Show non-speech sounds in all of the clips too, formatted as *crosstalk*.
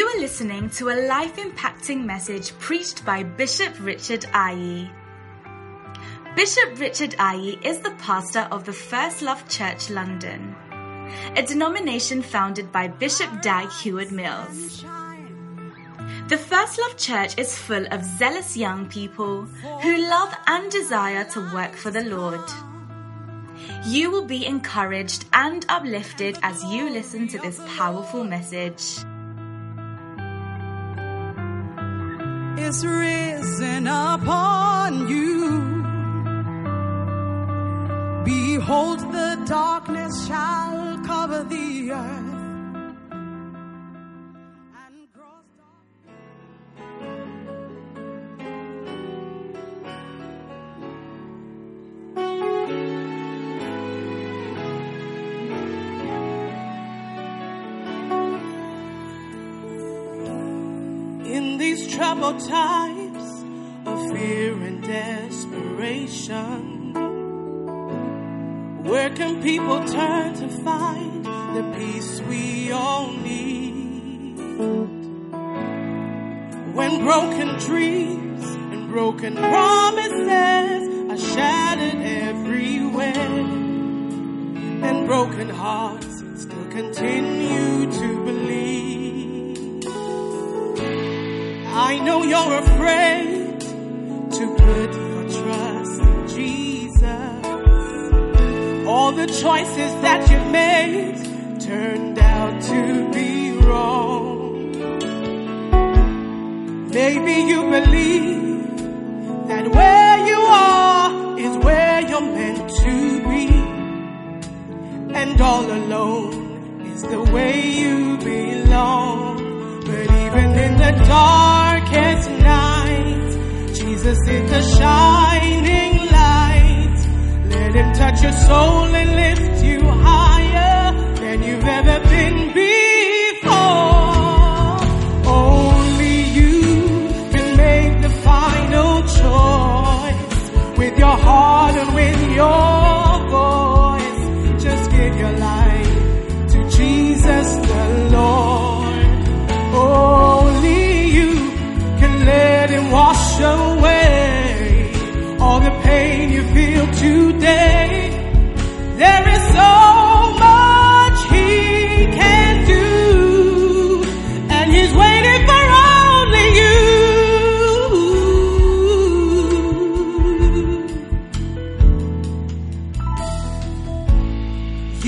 You are listening to a life impacting message preached by Bishop Richard Ayi. Bishop Richard Ayi is the pastor of the First Love Church London, a denomination founded by Bishop Dag Heward Mills. The First Love Church is full of zealous young people who love and desire to work for the Lord. You will be encouraged and uplifted as you listen to this powerful message. Is risen upon you. Behold, the darkness shall cover the earth. Times of fear and desperation, where can people turn to find the peace we all need? When broken dreams and broken promises are shattered everywhere, and broken hearts still continue to believe. I know you're afraid to put your trust in Jesus. All the choices that you've made turned out to be wrong. Maybe you believe that where you are is where you're meant to be. And all alone is the way you belong. But even in the night, Jesus is the shining light. Let him touch your soul and lift you higher than you've ever been before. Only you can make the final choice with your heart and with your today. There is so much he can do, and he's waiting for only you.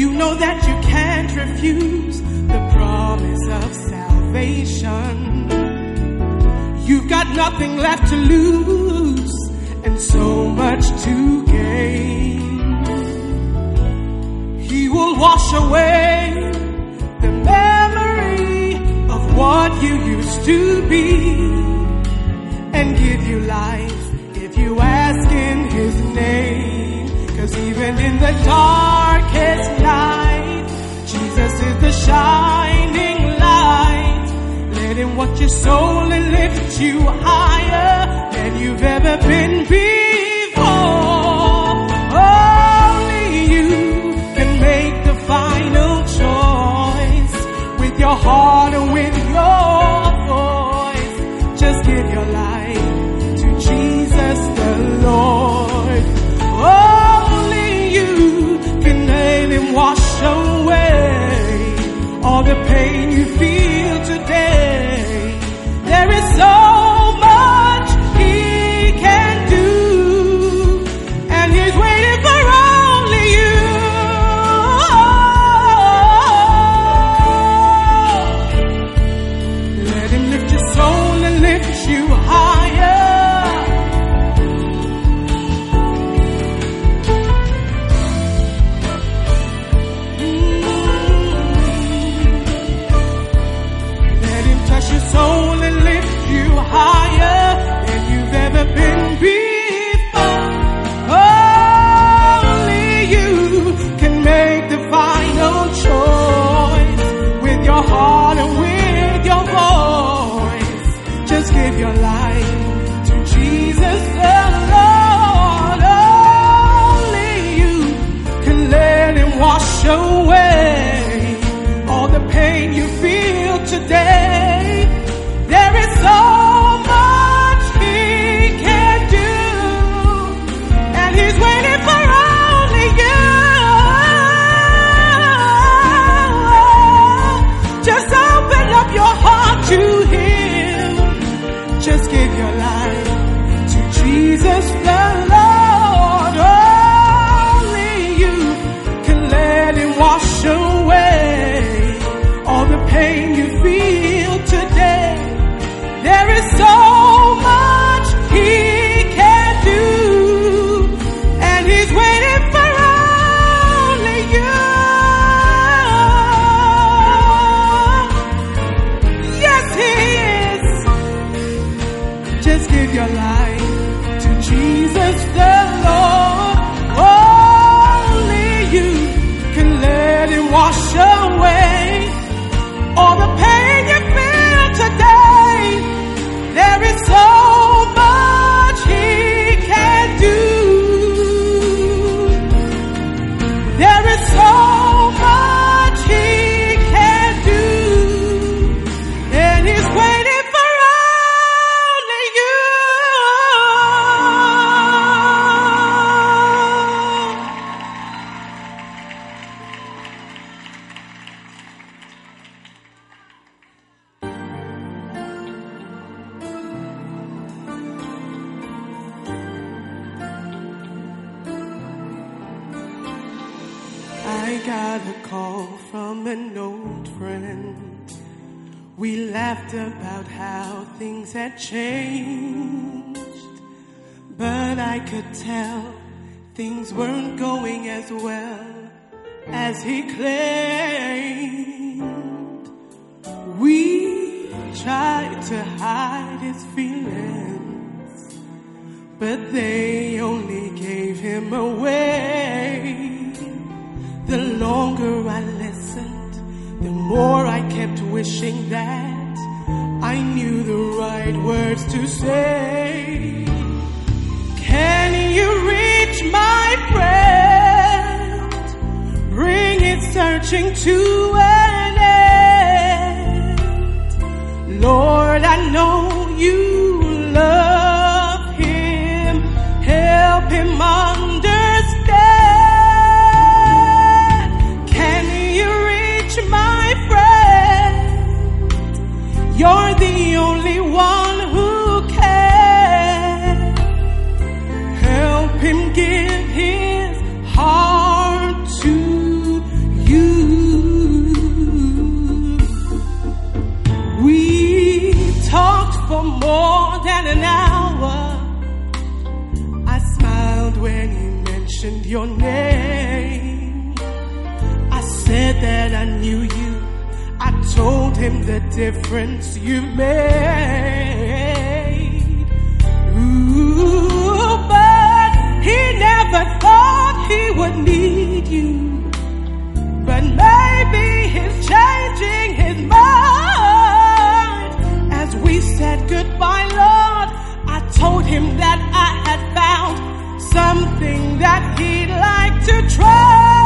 You know that you can't refuse the promise of salvation. You've got nothing left to lose so much to gain. He will wash away the memory of what you used to be and give you life if you ask in his name. Cause even in the darkest night, Jesus is the shining light. Let him watch your soul and lift you higher than you've ever been before. All the pain you feel today. Wash had changed. But I could tell things weren't going as well as he claimed. We tried to hide his feelings, but they only gave him away. The longer I listened, the more I kept wishing that I knew the right words to say. Can you reach my friend? Bring it searching to an end. Lord, I know you more than an hour. I smiled when he mentioned your name. I said that I knew you. I told him the difference you made. Ooh, but he never thought he would need you. But maybe he's changing his mind. Said goodbye, Lord, I told him that I had found something that he'd like to try.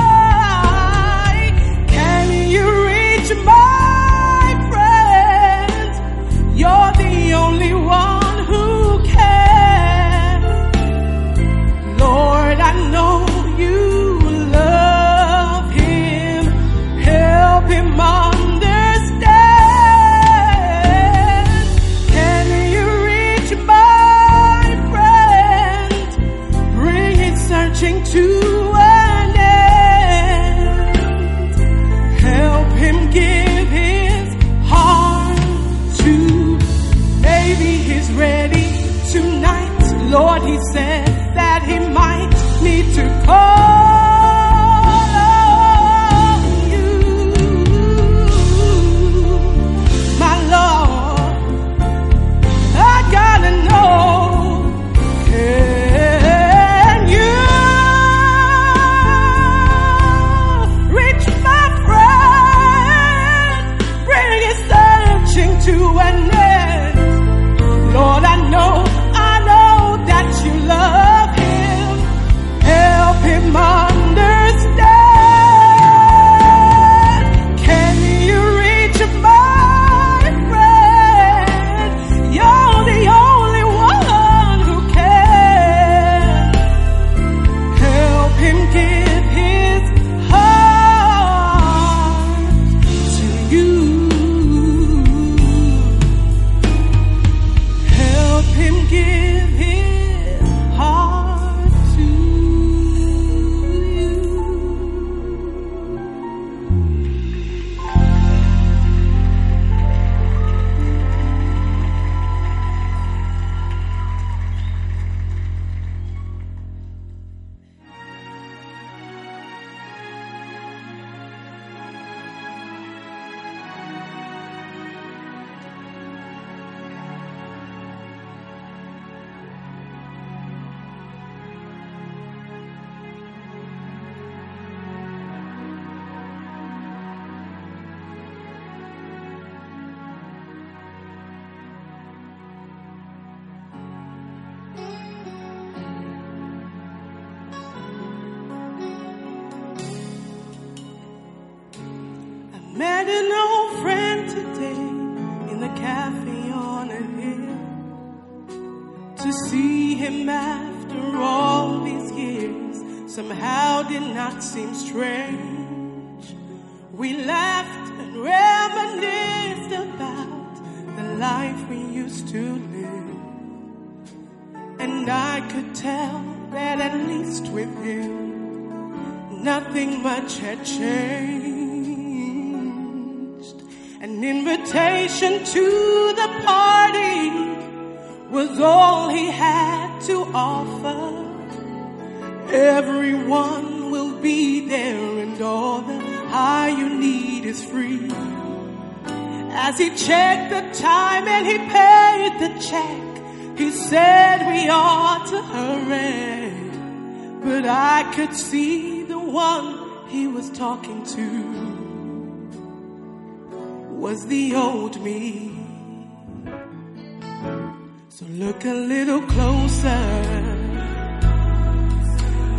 He was talking to was the old me. So look a little closer.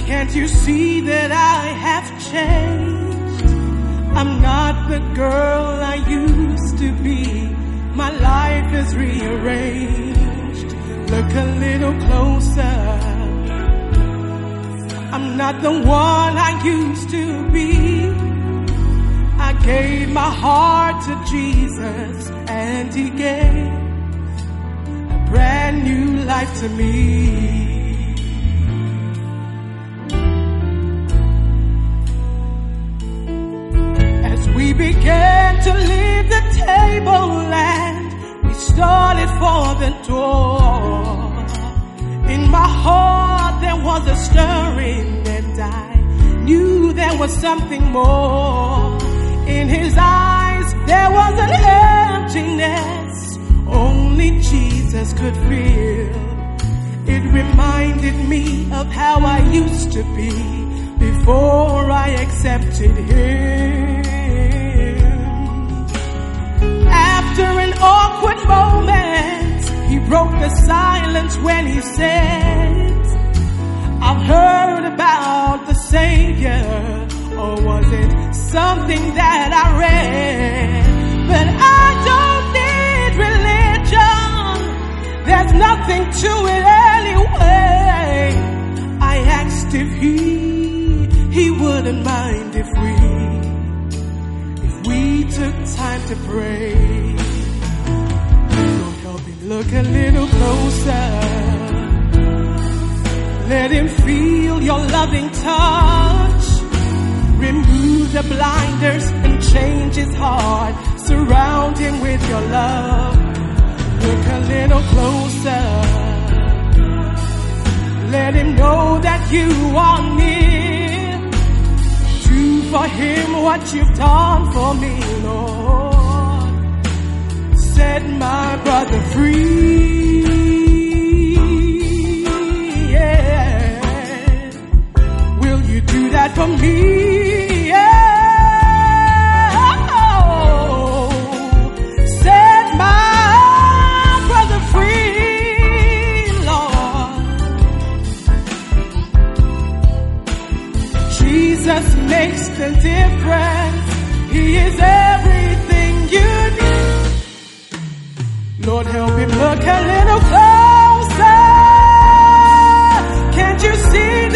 Can't you see that I have changed? I'm not the girl I used to be. My life is rearranged. Look a little closer. I'm not the one I used to be. I gave my heart to Jesus and he gave a brand new life to me. As we began to leave the table and we started for the door. In my heart there was a stirring and I knew there was something more. In his eyes there was an emptiness only Jesus could fill. It reminded me of how I used to be before I accepted him. After an awkward moment, he broke the silence when he said, I've heard about the Savior, or was it something that I read? But I don't need religion, there's nothing to it anyway. I asked if he, he wouldn't mind if we, if we took time to pray. Look a little closer. Let him feel your loving touch. Remove the blinders and change his heart. Surround him with your love. Look a little closer. Let him know that you are near. Do for him what you've done for me, Lord. Set my brother free. Yeah. Will you do that for me? Yeah. Set my brother free, Lord. Jesus makes the difference. He is Lord, help him look a little closer. Can't you see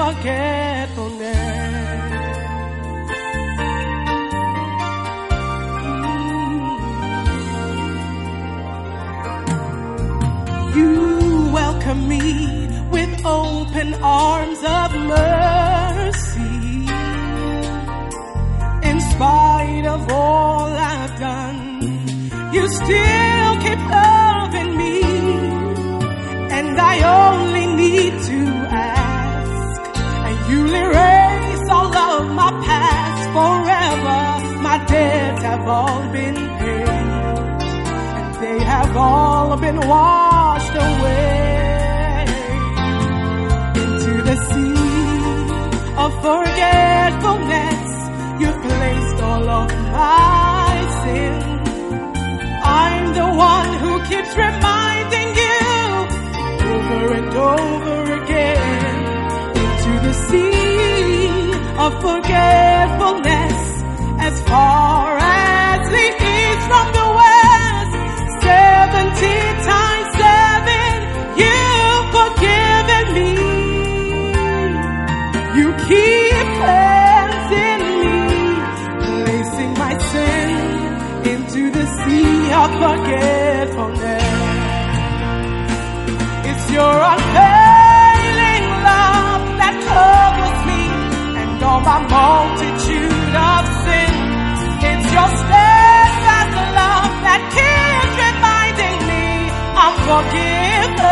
Mm. You welcome me with open arms of mercy. In spite of all I've done, you still keep loving me. And I only forever. My debts have all been paid and they have all been washed away into the sea of forgetfulness. You've placed all of my sin. I'm the one who keeps reminding you over and over again into the sea of forgetfulness as far as the east from the west. Seventy times seven, you've forgiven me. You keep cleansing me, my sin into the sea of forgetfulness. It's your forgiven.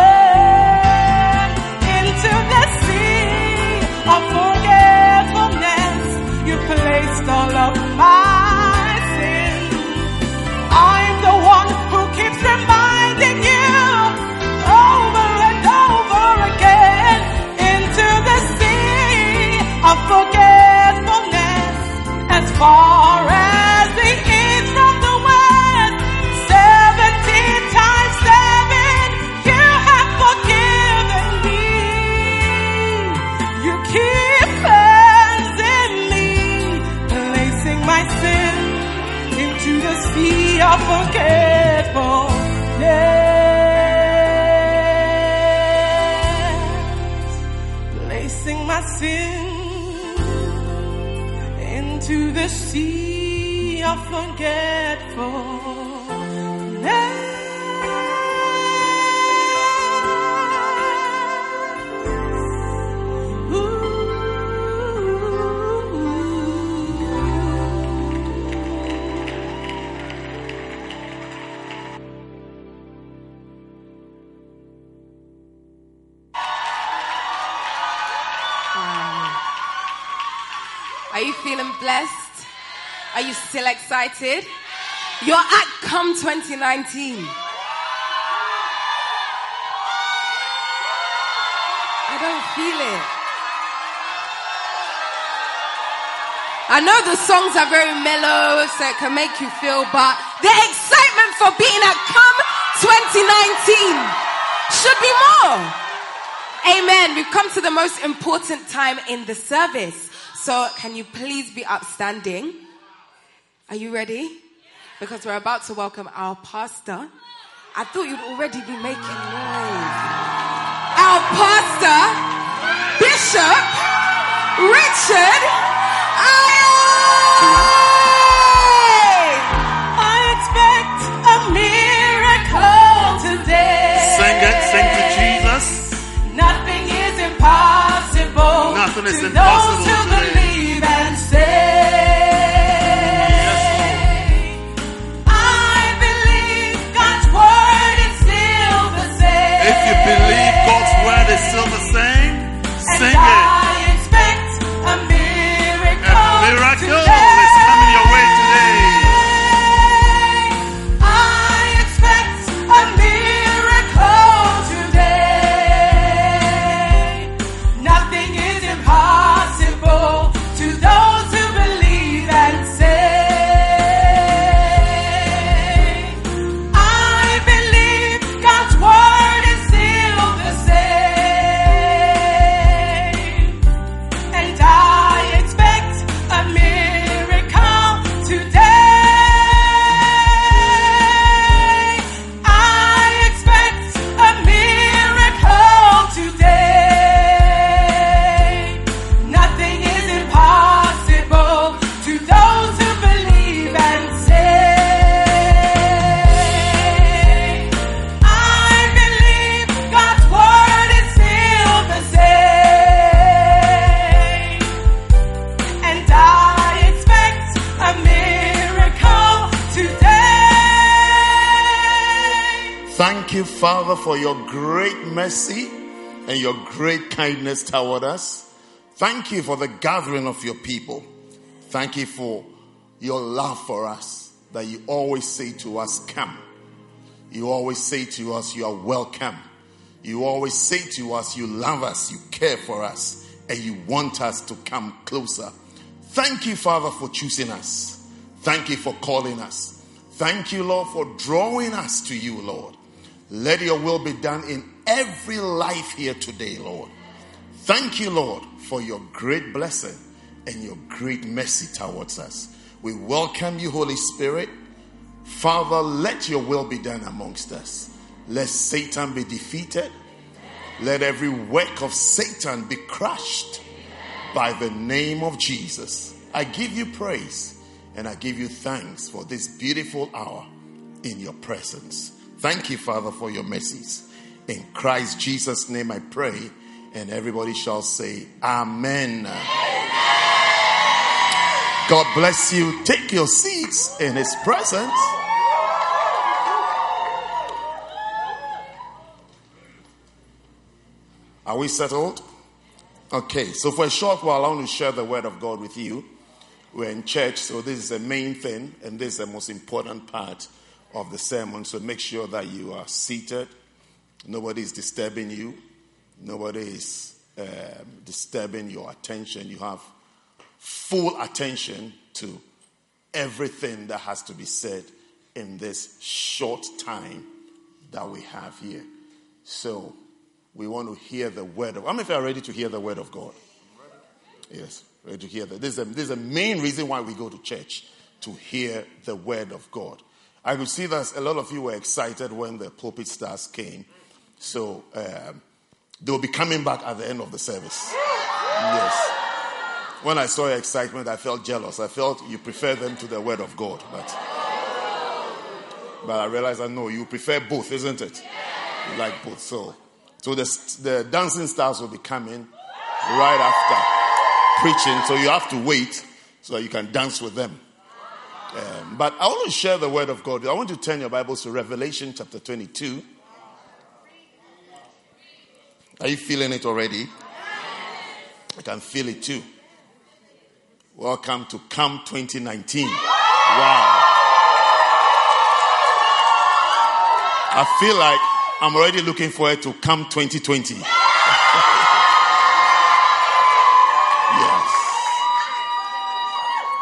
Into the sea of forgetfulness, you placed all of my sins. I'm the one who keeps reminding you over and over again into the sea of forgetfulness as far as Placing my into the sea of forgetfulness. Blessed? Are you still excited? You're at Come 2019. I don't feel it. I know the songs are very mellow, so it can make you feel, but the excitement for being at Come 2019 should be more. Amen. We've come to the most important time in the service. So can you please be upstanding? Are you ready? Because we're about to welcome our pastor. I thought you'd already be making noise. Our pastor, Bishop Richard Ayi. I expect a miracle today. Sing it, sing to Jesus. Nothing is impossible. Nothing is impossible Father, for your great mercy and your great kindness toward us. Thank you for the gathering of your people. Thank you for your love for us that you always say to us, Come. You always say to us, You are welcome. You always say to us, You love us, you care for us, and you want us to come closer. Thank you, Father, for choosing us. Thank you for calling us. Thank you, Lord, for drawing us to you, Lord. Let your will be done in every life here today, Lord. Thank you, Lord, for your great blessing and your great mercy towards us. We welcome you, Holy Spirit. Father, let your will be done amongst us. Let Satan be defeated. Let every work of Satan be crushed by the name of Jesus. I give you praise and I give you thanks for this beautiful hour in your presence. Thank you, Father, for your mercies. In Christ Jesus' name I pray, and everybody shall say, Amen. God bless you. Take your seats in His presence. Are we settled? Okay, so for a short while, I want to share the word of God with you. We're in church, so this is the main thing, and this is the most important part of the sermon. So make sure that you are seated. Nobody is disturbing you. Nobody is um, disturbing your attention. You have full attention to everything that has to be said in this short time that we have here. So we want to hear the word of. How many of you are ready to hear the word of God? Yes, ready to hear that. This is, a, this is the main reason why we go to church to hear the word of God. I could see that a lot of you were excited when the pulpit stars came. So um, they will be coming back at the end of the service. Yes. When I saw your excitement, I felt jealous. I felt you prefer them to the word of God. But, but I realized I know you prefer both, isn't it? You like both. So, so the, the dancing stars will be coming right after preaching. So you have to wait so that you can dance with them. Um, but I want to share the word of God. I want to turn your Bibles to Revelation chapter 22. Are you feeling it already? I can feel it too. Welcome to Camp 2019. Wow. I feel like I'm already looking forward to Camp 2020.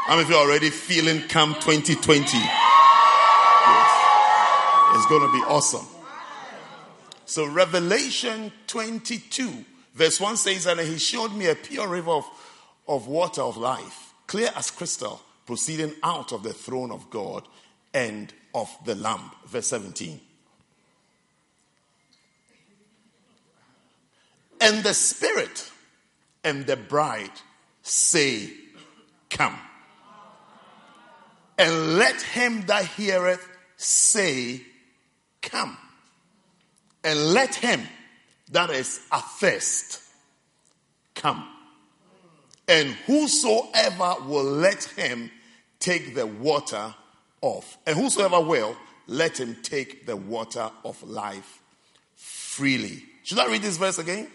How many of you are already feeling Come 2020? Yes. It's going to be awesome. So, Revelation 22, verse 1 says, And he showed me a pure river of, of water of life, clear as crystal, proceeding out of the throne of God and of the Lamb. Verse 17. And the Spirit and the bride say, Come. And let him that heareth say, Come. And let him that is athirst come. And whosoever will let him take the water off, and whosoever will, let him take the water of life freely. Should I read this verse again?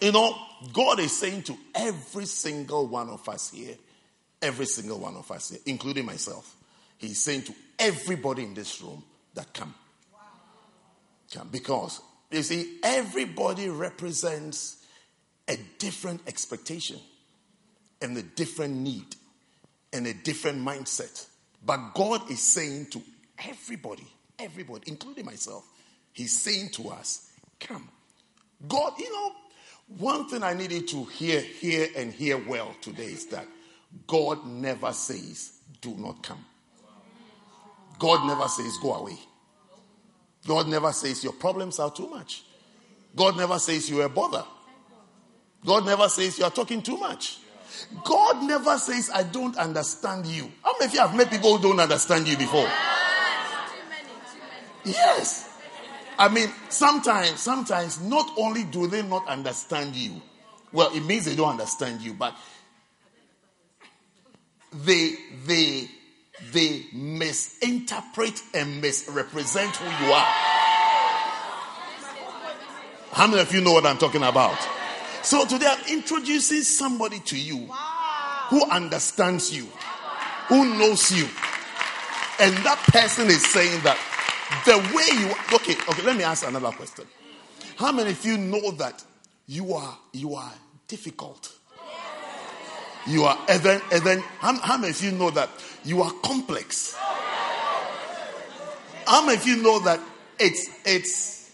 You know, God is saying to every single one of us here, every single one of us including myself, He's saying to everybody in this room that come. Come. Because, you see, everybody represents a different expectation and a different need and a different mindset. But God is saying to everybody, everybody, including myself, He's saying to us, come. God, you know, one thing I needed to hear, hear, and hear well today is that God never says, do not come. God never says, go away. God never says, your problems are too much. God never says, you're a bother. God never says, you are talking too much. God never says, I don't understand you. How many of you have met people who don't understand you before? Yes. I mean, sometimes, sometimes not only do they not understand you, well, it means they don't understand you, but they they they misinterpret and misrepresent who you are. How many of you know what I'm talking about? So today I'm introducing somebody to you who understands you, who knows you. And that person is saying that the way you okay, okay, let me ask another question. How many of you know that you are you are difficult? You are even, even. how, how many of you know that you are complex? How many of you know that it's it's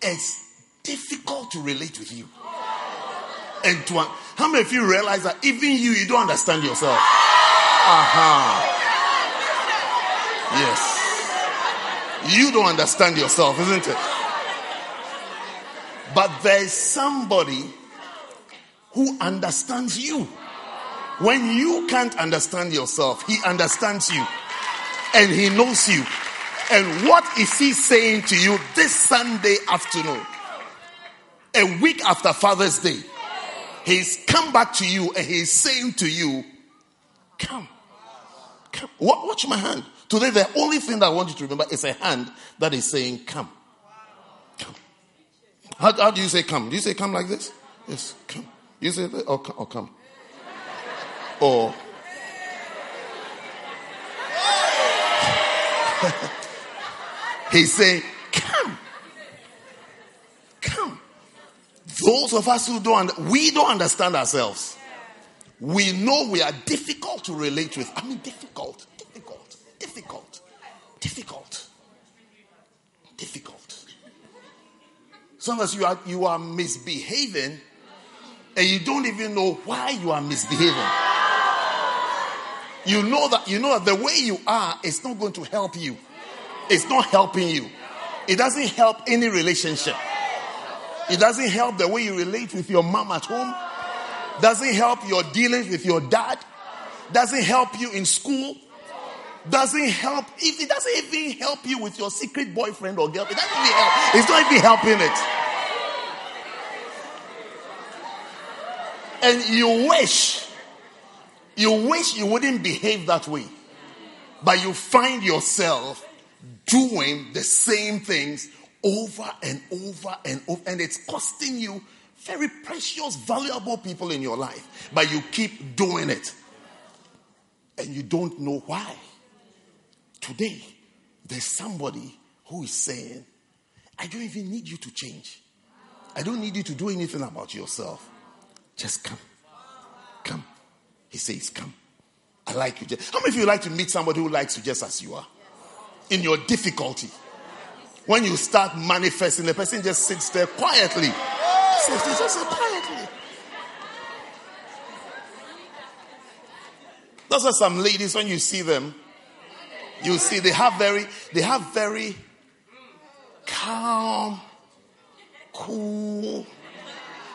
it's difficult to relate with you? And to how many of you realize that even you you don't understand yourself? Uh-huh. Yes. You don't understand yourself, isn't it? But there's somebody who understands you. When you can't understand yourself, he understands you and he knows you. And what is he saying to you this Sunday afternoon? A week after Father's Day, he's come back to you and he's saying to you, Come, come, watch my hand. Today, the only thing that I want you to remember is a hand that is saying, Come. Come. How, how do you say come? Do you say come like this? Yes, come. You say oh, come. Oh, or. *laughs* he saying, Come. Come. Those of us who don't, we don't understand ourselves. We know we are difficult to relate with. I mean, difficult. Difficult. Difficult. Difficult. Difficult. Sometimes you are you are misbehaving and you don't even know why you are misbehaving. You know that you know that the way you are is not going to help you. It's not helping you. It doesn't help any relationship. It doesn't help the way you relate with your mom at home. Doesn't help your dealings with your dad. Doesn't help you in school doesn't help. If it doesn't even help you with your secret boyfriend or girl, it doesn't even help. It's not even helping it. And you wish, you wish you wouldn't behave that way. But you find yourself doing the same things over and over and over. And it's costing you very precious, valuable people in your life, but you keep doing it and you don't know why. Today, there's somebody who is saying, I don't even need you to change. I don't need you to do anything about yourself. Just come. Come. He says, Come. I like you. How many of you like to meet somebody who likes you just as you are? In your difficulty. When you start manifesting, the person just sits there quietly. Sits there just quietly. Those are some ladies when you see them, you see they have very, they have very calm, cool,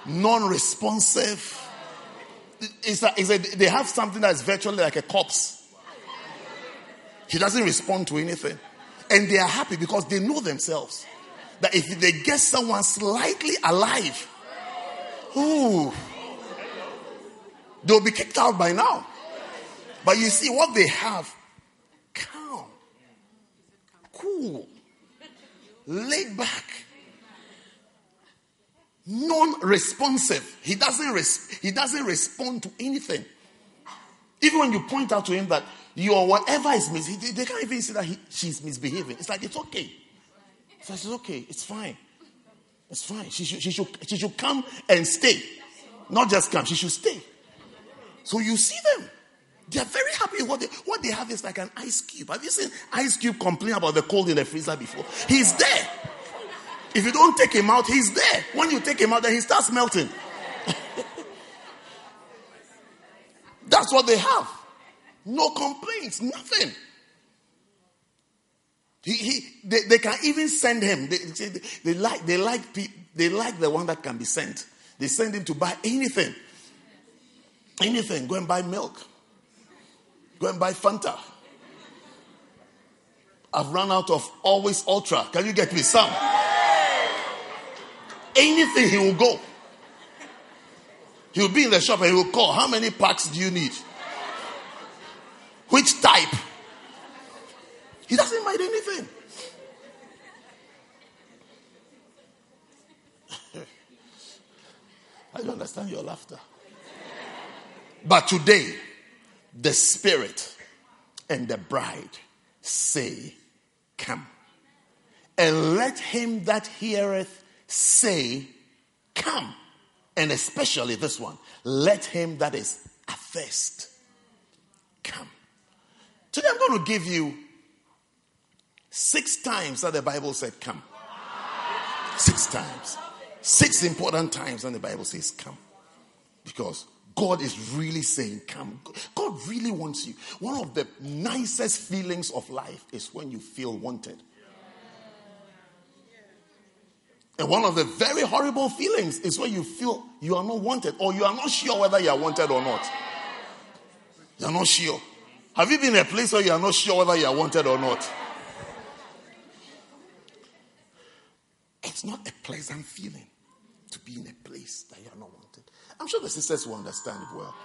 non-responsive. It's a, it's a, they have something that's virtually like a corpse. He doesn't respond to anything. And they are happy because they know themselves that if they get someone slightly alive, ooh, they'll be kicked out by now. But you see what they have calm, cool, laid back, non-responsive. He doesn't res- he doesn't respond to anything. Even when you point out to him that your whatever is misbehaving, they can't even see that he, she's misbehaving. It's like it's okay. So it's okay. It's fine. It's fine. She should, she should she should come and stay, not just come. She should stay. So you see them. They are very happy. What they, what they have is like an ice cube. Have you seen ice cube complain about the cold in the freezer before? He's there. If you don't take him out, he's there. When you take him out, then he starts melting. *laughs* That's what they have. No complaints, nothing. He, he, they, they can even send him. They, they, they like, they, like, they like the one that can be sent. They send him to buy anything. Anything. Go and buy milk. Go and buy Fanta. I've run out of always ultra. Can you get me some? Anything he will go. He'll be in the shop and he will call. How many packs do you need? Which type? He doesn't mind anything. *laughs* I don't understand your laughter. But today, the Spirit and the bride say, Come. And let him that heareth say, Come. And especially this one, let him that is athirst come. Today I'm going to give you six times that the Bible said come. Six times. Six important times when the Bible says come. Because God is really saying, Come. God really wants you. One of the nicest feelings of life is when you feel wanted. And one of the very horrible feelings is when you feel you are not wanted or you are not sure whether you are wanted or not. You are not sure. Have you been in a place where you are not sure whether you are wanted or not? It's not a pleasant feeling to be in a place that you are not wanted. I'm sure the sisters will understand it well.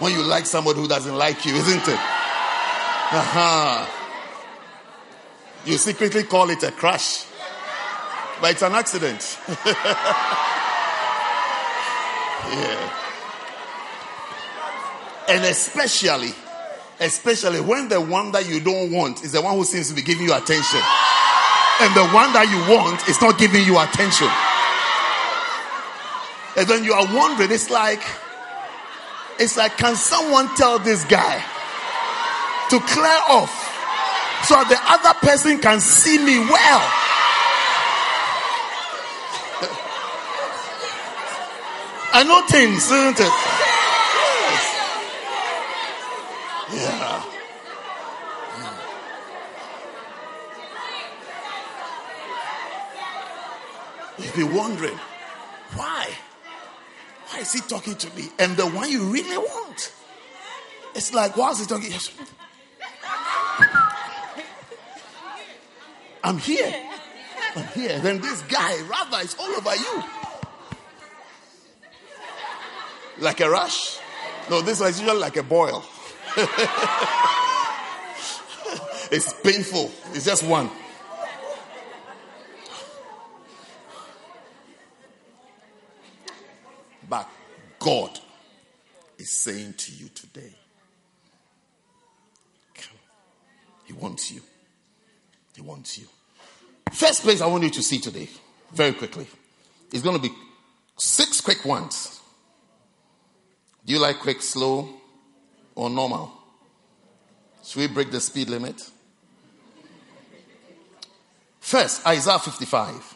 When you like somebody who doesn't like you, isn't it? Uh-huh. You secretly call it a crush, but it's an accident. *laughs* yeah. And especially, especially when the one that you don't want is the one who seems to be giving you attention. And the one that you want is not giving you attention. And then you are wondering, it's like, it's like, can someone tell this guy to clear off so that the other person can see me well? I know things, isn't it? Yeah. You'll be wondering, why? Why is he talking to me? And the one you really want. It's like, why is he talking? I'm here. I'm here. Then this guy, rather, is all over you. Like a rash? No, this one is usually like a boil. *laughs* it's painful. It's just one. But God is saying to you today, come. He wants you. He wants you. First place I want you to see today, very quickly, is going to be six quick ones. Do you like quick, slow, or normal? Should we break the speed limit? First, Isaiah 55.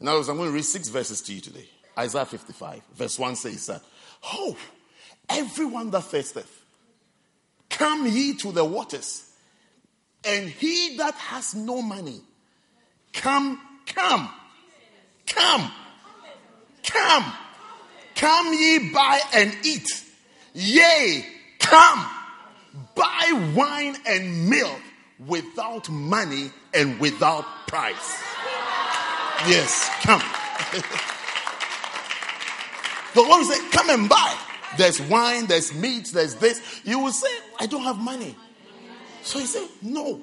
In other words, I'm going to read six verses to you today. Isaiah 55, verse 1 says that, Oh, everyone that thirsteth, come ye to the waters, and he that has no money, come, come, come, come, come ye buy and eat. Yea, come, buy wine and milk without money and without price. Yes, come. the Lord say, come and buy. There's wine, there's meat, there's this. You will say, I don't have money. So he said, No.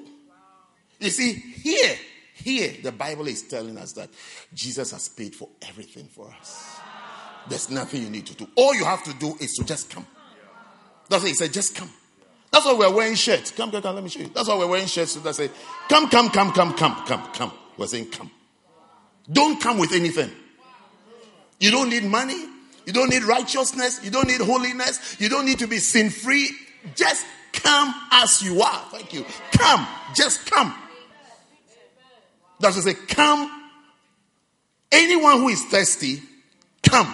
You see, here, here, the Bible is telling us that Jesus has paid for everything for us. There's nothing you need to do. All you have to do is to just come. That's what he said, just come. That's why we're wearing shirts. Come, come, come, let me show you. That's why we're wearing shirts that say, come, come, come, come, come, come, come. We're saying come. Don't come with anything. You don't need money. You don't need righteousness. You don't need holiness. You don't need to be sin free. Just come as you are. Thank you. Come. Just come. That's to say, come. Anyone who is thirsty, come.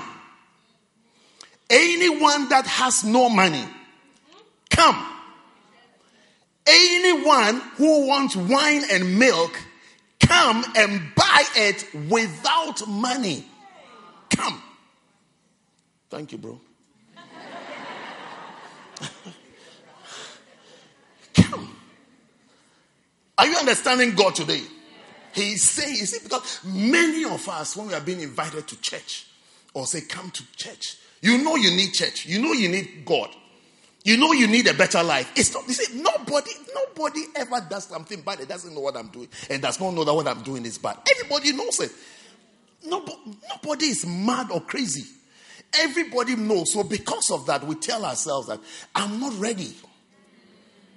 Anyone that has no money, come. Anyone who wants wine and milk, come and buy it without money. Come. Thank you, bro. *laughs* come. Are you understanding God today? He's saying, you see, because many of us, when we are being invited to church or say, come to church, you know you need church. You know you need God. You know you need a better life. It's not, you see, nobody, nobody ever does something bad. It doesn't know what I'm doing and does not know that what I'm doing is bad. Everybody knows it. Nobody, nobody is mad or crazy. Everybody knows. So because of that, we tell ourselves that I'm not ready.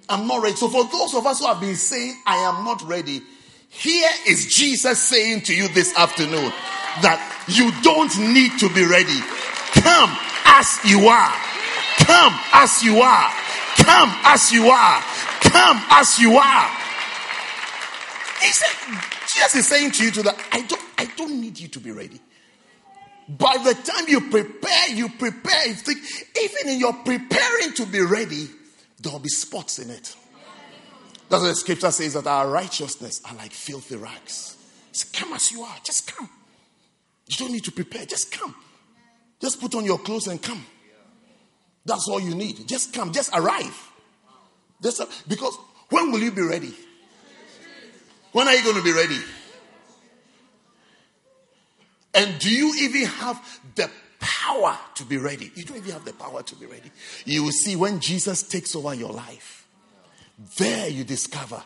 I'm not ready. So for those of us who have been saying, I am not ready, here is Jesus saying to you this afternoon that you don't need to be ready. Come as you are. Come as you are. Come as you are. Come as you are. He said, Jesus is saying to you today, I don't, I don't need you to be ready. By the time you prepare, you prepare. You think, even in your preparing to be ready, there will be spots in it. That's what the scripture says that our righteousness are like filthy rags. Come as you are, just come. You don't need to prepare, just come. Just put on your clothes and come. That's all you need. Just come, just arrive. Just, uh, because when will you be ready? When are you going to be ready? And do you even have the power to be ready? You don't even have the power to be ready. You will see when Jesus takes over your life, there you discover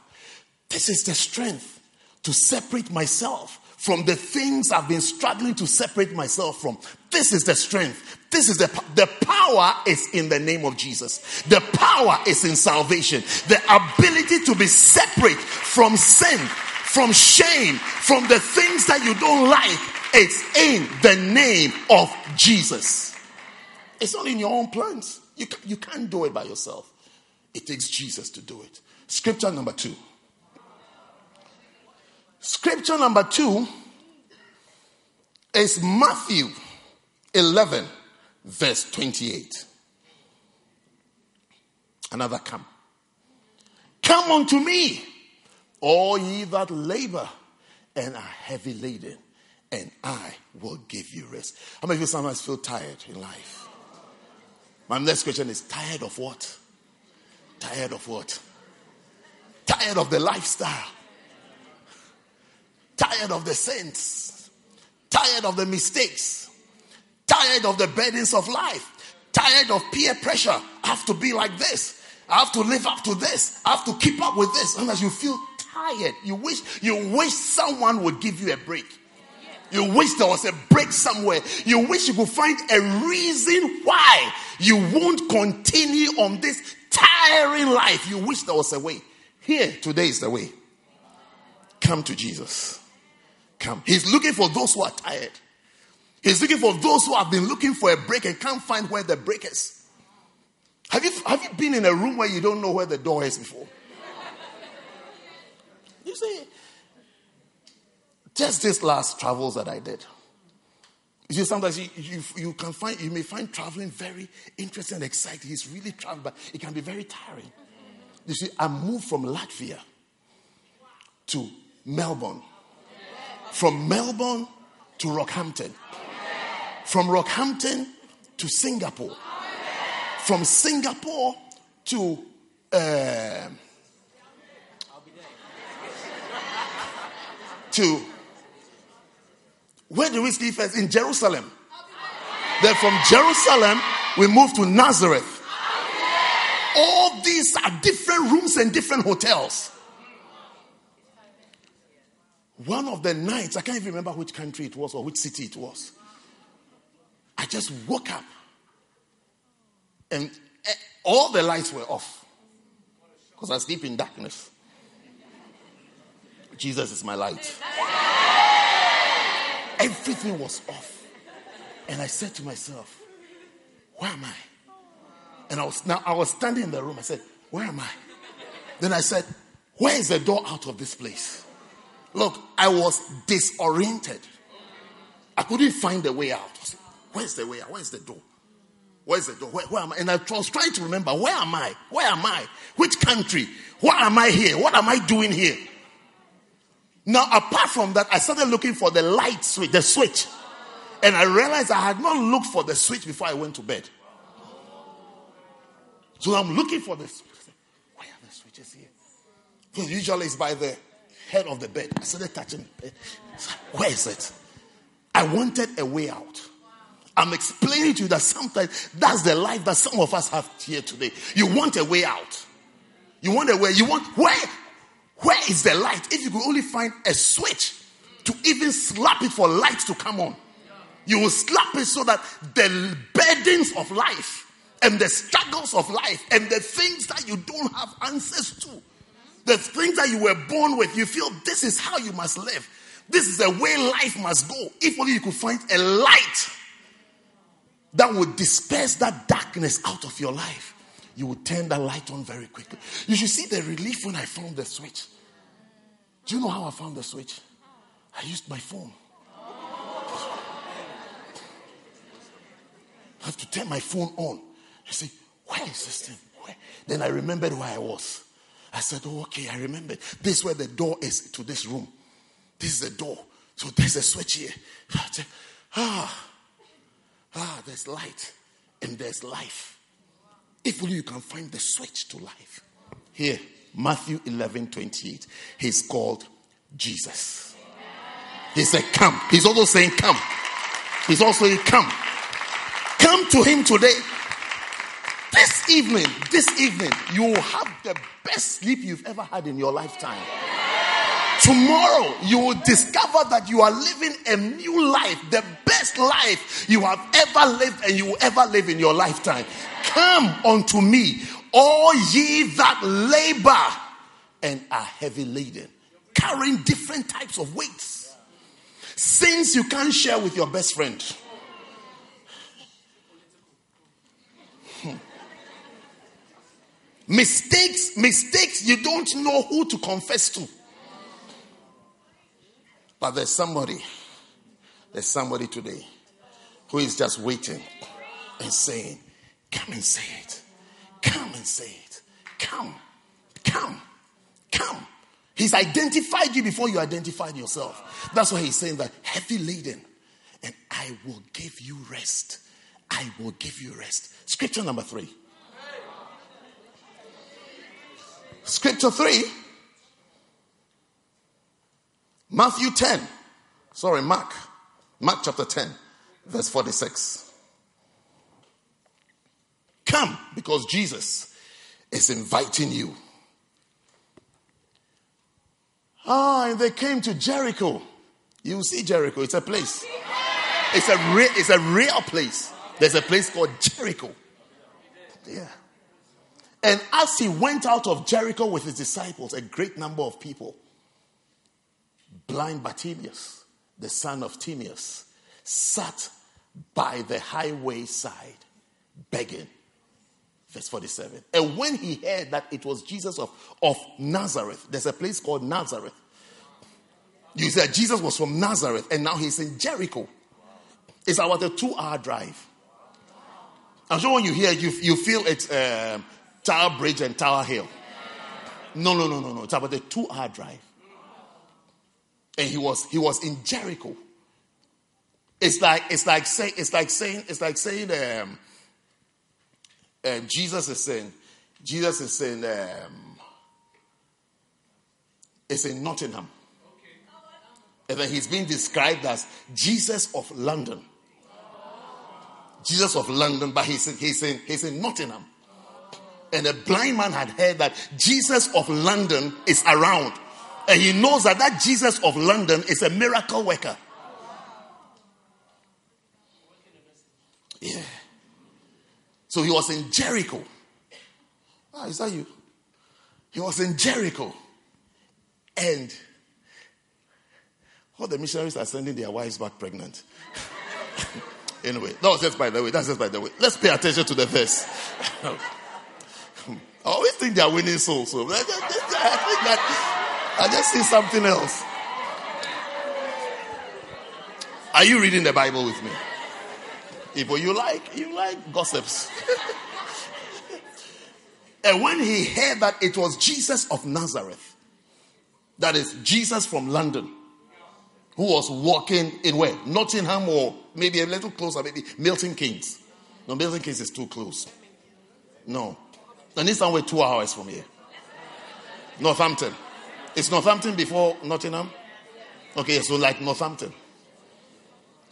this is the strength to separate myself from the things I've been struggling to separate myself from. This is the strength. This is the the power is in the name of Jesus. The power is in salvation. The ability to be separate from sin, from shame, from the things that you don't like. It's in the name of Jesus. It's not in your own plans. You, you can't do it by yourself. It takes Jesus to do it. Scripture number two. Scripture number two is Matthew 11, verse 28. Another come. Come unto me, all ye that labor and are heavy laden, and I will give you rest. How many of you sometimes feel tired in life? My next question is tired of what? Tired of what? Tired of the lifestyle. Tired of the sins. Tired of the mistakes. Tired of the burdens of life. Tired of peer pressure. I have to be like this. I have to live up to this. I have to keep up with this. Unless you feel tired, you wish you wish someone would give you a break. You wish there was a break somewhere. You wish you could find a reason why you won't continue on this tiring life. You wish there was a way. Here, today is the way. Come to Jesus. Come. He's looking for those who are tired. He's looking for those who have been looking for a break and can't find where the break is. Have you, have you been in a room where you don't know where the door is before? You see, just this last travels that I did. You see, sometimes you, you, you, can find, you may find traveling very interesting and exciting. It's really traveling, but it can be very tiring. You see, I moved from Latvia to Melbourne. From Melbourne to Rockhampton. From Rockhampton to Singapore. From Singapore to uh, to where do we sleep first? In Jerusalem. Then from Jerusalem, we move to Nazareth. All these are different rooms and different hotels. One of the nights, I can't even remember which country it was or which city it was. I just woke up and eh, all the lights were off because I sleep in darkness. Jesus is my light. Everything was off. And I said to myself, Where am I? And I was now I was standing in the room. I said, Where am I? Then I said, Where is the door out of this place? Look, I was disoriented. I couldn't find the way out. Where's the way out? Where's the door? Where's the door? Where, where am I? And I was trying to remember, where am I? Where am I? Which country? Why am I here? What am I doing here? Now, apart from that, I started looking for the light switch, the switch. And I realized I had not looked for the switch before I went to bed. So I'm looking for switch. Why are the switches here? Because usually it's by the head of the bed. I started touching bed. Where is it? I wanted a way out. I'm explaining to you that sometimes that's the life that some of us have here today. You want a way out. You want a way. You want where? Where is the light? If you could only find a switch to even slap it for light to come on, you will slap it so that the burdens of life and the struggles of life and the things that you don't have answers to, the things that you were born with, you feel this is how you must live. This is the way life must go. If only you could find a light that would disperse that darkness out of your life you will turn that light on very quickly. You should see the relief when I found the switch. Do you know how I found the switch? I used my phone. I have to turn my phone on. I say, where is this thing? Where? Then I remembered where I was. I said, oh, okay, I remember. This is where the door is to this room. This is the door. So there's a switch here. Said, ah, ah, there's light and there's life. If you can find the switch to life. Here, Matthew 11 28. He's called Jesus. He said, Come. He's also saying, Come. He's also saying, Come. Come to him today. This evening, this evening, you will have the best sleep you've ever had in your lifetime. Tomorrow, you will discover that you are living a new life, the best life you have ever lived and you will ever live in your lifetime. Come unto me, all ye that labor and are heavy laden, carrying different types of weights. Sins you can't share with your best friend. Hmm. Mistakes, mistakes, you don't know who to confess to. But there's somebody, there's somebody today who is just waiting and saying, Come and say it. Come and say it. Come. Come. Come. He's identified you before you identified yourself. That's why he's saying that heavy laden, and I will give you rest. I will give you rest. Scripture number three. Scripture three. Matthew 10. Sorry, Mark. Mark chapter 10, verse 46. Come because Jesus is inviting you. Ah, and they came to Jericho. You see Jericho. It's a place. It's a real, it's a real place. There's a place called Jericho. Yeah. And as he went out of Jericho with his disciples, a great number of people, blind Bartimaeus, the son of Timaeus, sat by the highway side begging. Verse 47. And when he heard that it was Jesus of, of Nazareth, there's a place called Nazareth. You said Jesus was from Nazareth and now he's in Jericho. It's about a two hour drive. I'm sure when you hear you, you feel it's um, Tower Bridge and Tower Hill. No, no, no, no, no. It's about a two hour drive. And he was he was in Jericho. It's like it's like saying it's like saying it's like saying um, um, Jesus is saying Jesus is saying um, it's in Nottingham. And then he's being described as Jesus of London. Jesus of London, but he's in, he's in, he's in Nottingham. And a blind man had heard that Jesus of London is around. And he knows that that Jesus of London is a miracle worker. Yeah. So he was in Jericho. Ah, is that you? He was in Jericho. And all the missionaries are sending their wives back pregnant. *laughs* anyway, that was just by the way. That's just by the way. Let's pay attention to the verse. *laughs* I always think they are winning souls. So I think that I just see something else. Are you reading the Bible with me? If you like, you like gossips. *laughs* and when he heard that it was Jesus of Nazareth, that is Jesus from London, who was walking in where? Nottingham or maybe a little closer, maybe Milton Keynes. No, Milton Keynes is too close. No. I need somewhere two hours from here. Northampton. Is Northampton before Nottingham? Okay, so like Northampton.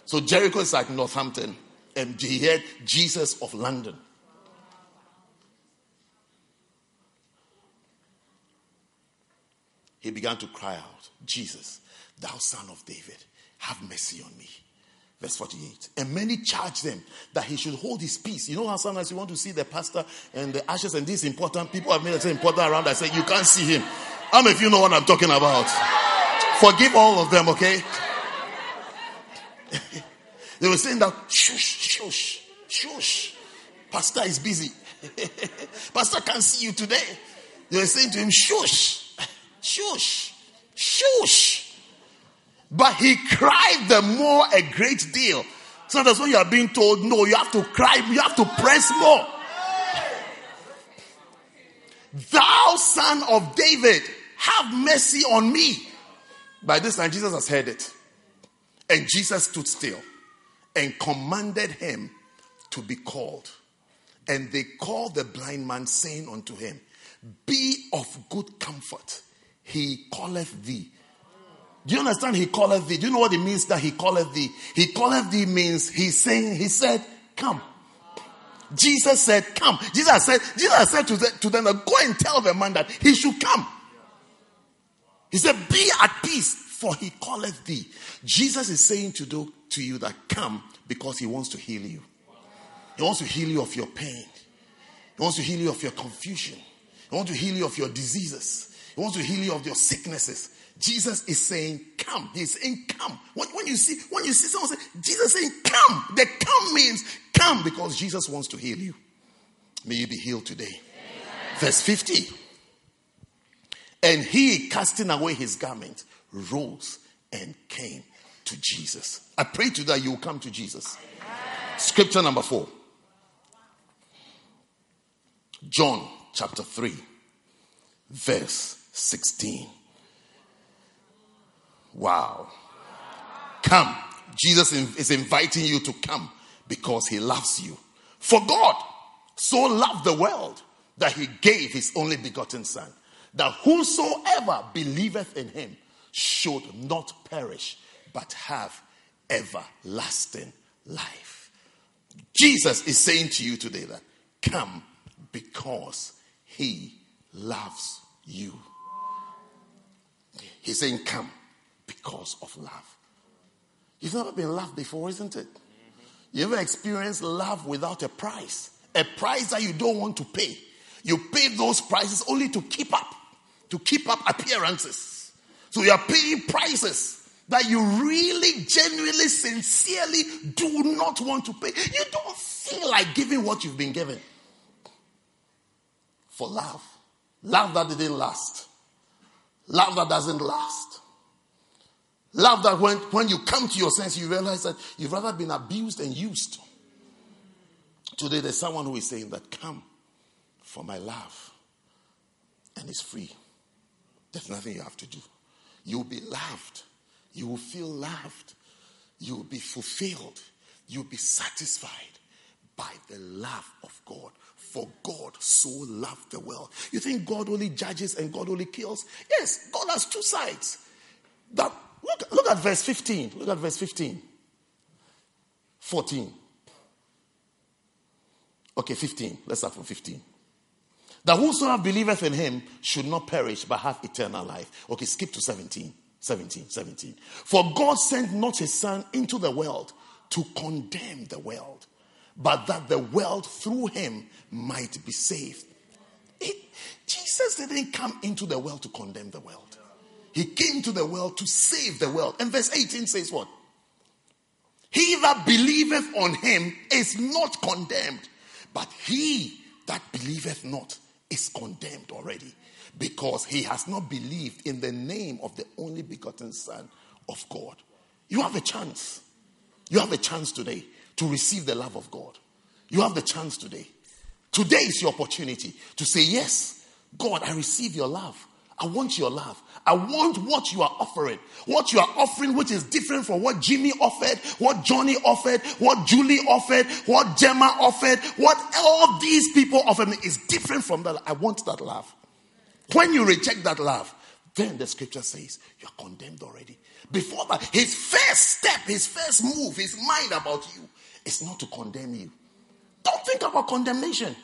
So Jericho is like Northampton. And he heard Jesus of London. He began to cry out, Jesus, thou son of David, have mercy on me. Verse 48. And many charged them that he should hold his peace. You know how sometimes you want to see the pastor and the ashes and these important people have made it important around. I say, you can't see him. How many of you know what I'm talking about? Forgive all of them, okay? *laughs* they were saying that, shush, shush, shush. Pastor is busy. *laughs* pastor can't see you today. They were saying to him, shush, shush, shush. But he cried the more a great deal. So that's when you are being told, no, you have to cry, you have to press more. Thou son of David, have mercy on me. By this time, Jesus has heard it. And Jesus stood still and commanded him to be called. And they called the blind man, saying unto him, Be of good comfort, he calleth thee. Do you understand? He calleth thee. Do you know what it means that he calleth thee? He calleth thee means he's saying, he said, come. Jesus said, come. Jesus said, Jesus said to, the, to them, go and tell the man that he should come. He said, be at peace, for he calleth thee. Jesus is saying to do to you that come because he wants to heal you. He wants to heal you of your pain. He wants to heal you of your confusion. He wants to heal you of your diseases. He wants to heal you of your sicknesses. Jesus is saying, come. He's saying, come. When, when, you see, when you see someone say, Jesus saying, come. The come means come because Jesus wants to heal you. May you be healed today. Amen. Verse 50. And he, casting away his garment, rose and came to Jesus. I pray to that you will come to Jesus. Amen. Scripture number four. John chapter 3, verse 16. Wow. Come. Jesus is inviting you to come because he loves you. For God so loved the world that he gave his only begotten Son, that whosoever believeth in him should not perish, but have everlasting life. Jesus is saying to you today that come because he loves you. He's saying, Come because of love. You've never been loved before, isn't it? You ever experienced love without a price? A price that you don't want to pay. You pay those prices only to keep up, to keep up appearances. So you are paying prices that you really, genuinely, sincerely do not want to pay. You don't feel like giving what you've been given for love. Love that didn't last. Love that doesn't last. Love that when, when you come to your sense, you realize that you've rather been abused and used. Today, there's someone who is saying that, Come for my love, and it's free. There's nothing you have to do. You'll be loved. You will feel loved. You will be fulfilled. You'll be satisfied by the love of God. For God so loved the world. You think God only judges and God only kills? Yes, God has two sides. That look, look at verse 15. Look at verse 15. 14. Okay, 15. Let's start from 15. That whosoever believeth in him should not perish but have eternal life. Okay, skip to 17. 17, 17. For God sent not his son into the world to condemn the world, but that the world through him might be saved. It, Jesus didn't come into the world to condemn the world. He came to the world to save the world. And verse 18 says what? He that believeth on him is not condemned, but he that believeth not is condemned already because he has not believed in the name of the only begotten Son of God. You have a chance. You have a chance today to receive the love of God. You have the chance today. Today is your opportunity to say, Yes, God, I receive your love. I want your love. I want what you are offering. What you are offering, which is different from what Jimmy offered, what Johnny offered, what Julie offered, what Gemma offered, what all these people offered me is different from that. I want that love. When you reject that love, then the scripture says you're condemned already. Before that, his first step, his first move, his mind about you is not to condemn you. Don't think about condemnation.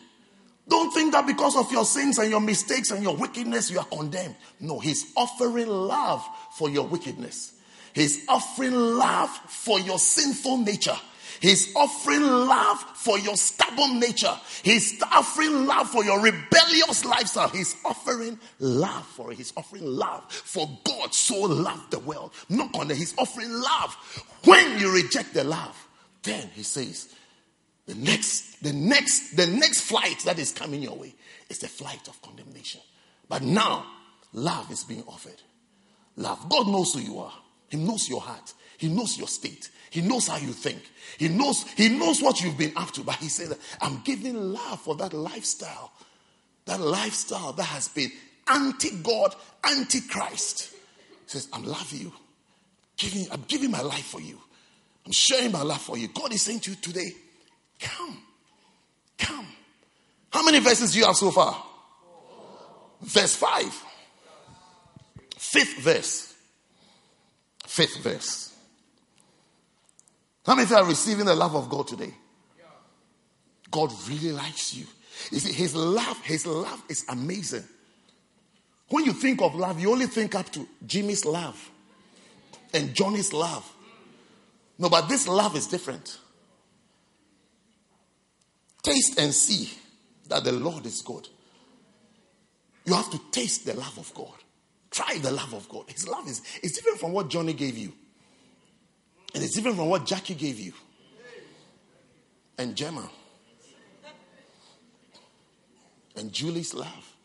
Don't think that because of your sins and your mistakes and your wickedness, you are condemned. No, he's offering love for your wickedness. He's offering love for your sinful nature. He's offering love for your stubborn nature. He's offering love for your rebellious lifestyle. He's offering love for it. He's offering love for God so loved the world. Not on He's offering love. When you reject the love, then he says, the next, the next, the next flight that is coming your way is the flight of condemnation. But now, love is being offered. Love. God knows who you are. He knows your heart. He knows your state. He knows how you think. He knows, he knows what you've been up to. But he says, I'm giving love for that lifestyle. That lifestyle that has been anti-God, anti-Christ. He says, I'm loving you. I'm giving my life for you. I'm sharing my love for you. God is saying to you today, come. Come. How many verses do you have so far? Verse 5. Fifth verse. Fifth verse. How many are receiving the love of God today? God really likes you. You see, his love, his love is amazing. When you think of love, you only think up to Jimmy's love and Johnny's love. No, but this love is different. Taste and see that the Lord is good. You have to taste the love of God. Try the love of God. His love is, is different from what Johnny gave you. And it's different from what Jackie gave you. And Gemma. And Julie's love.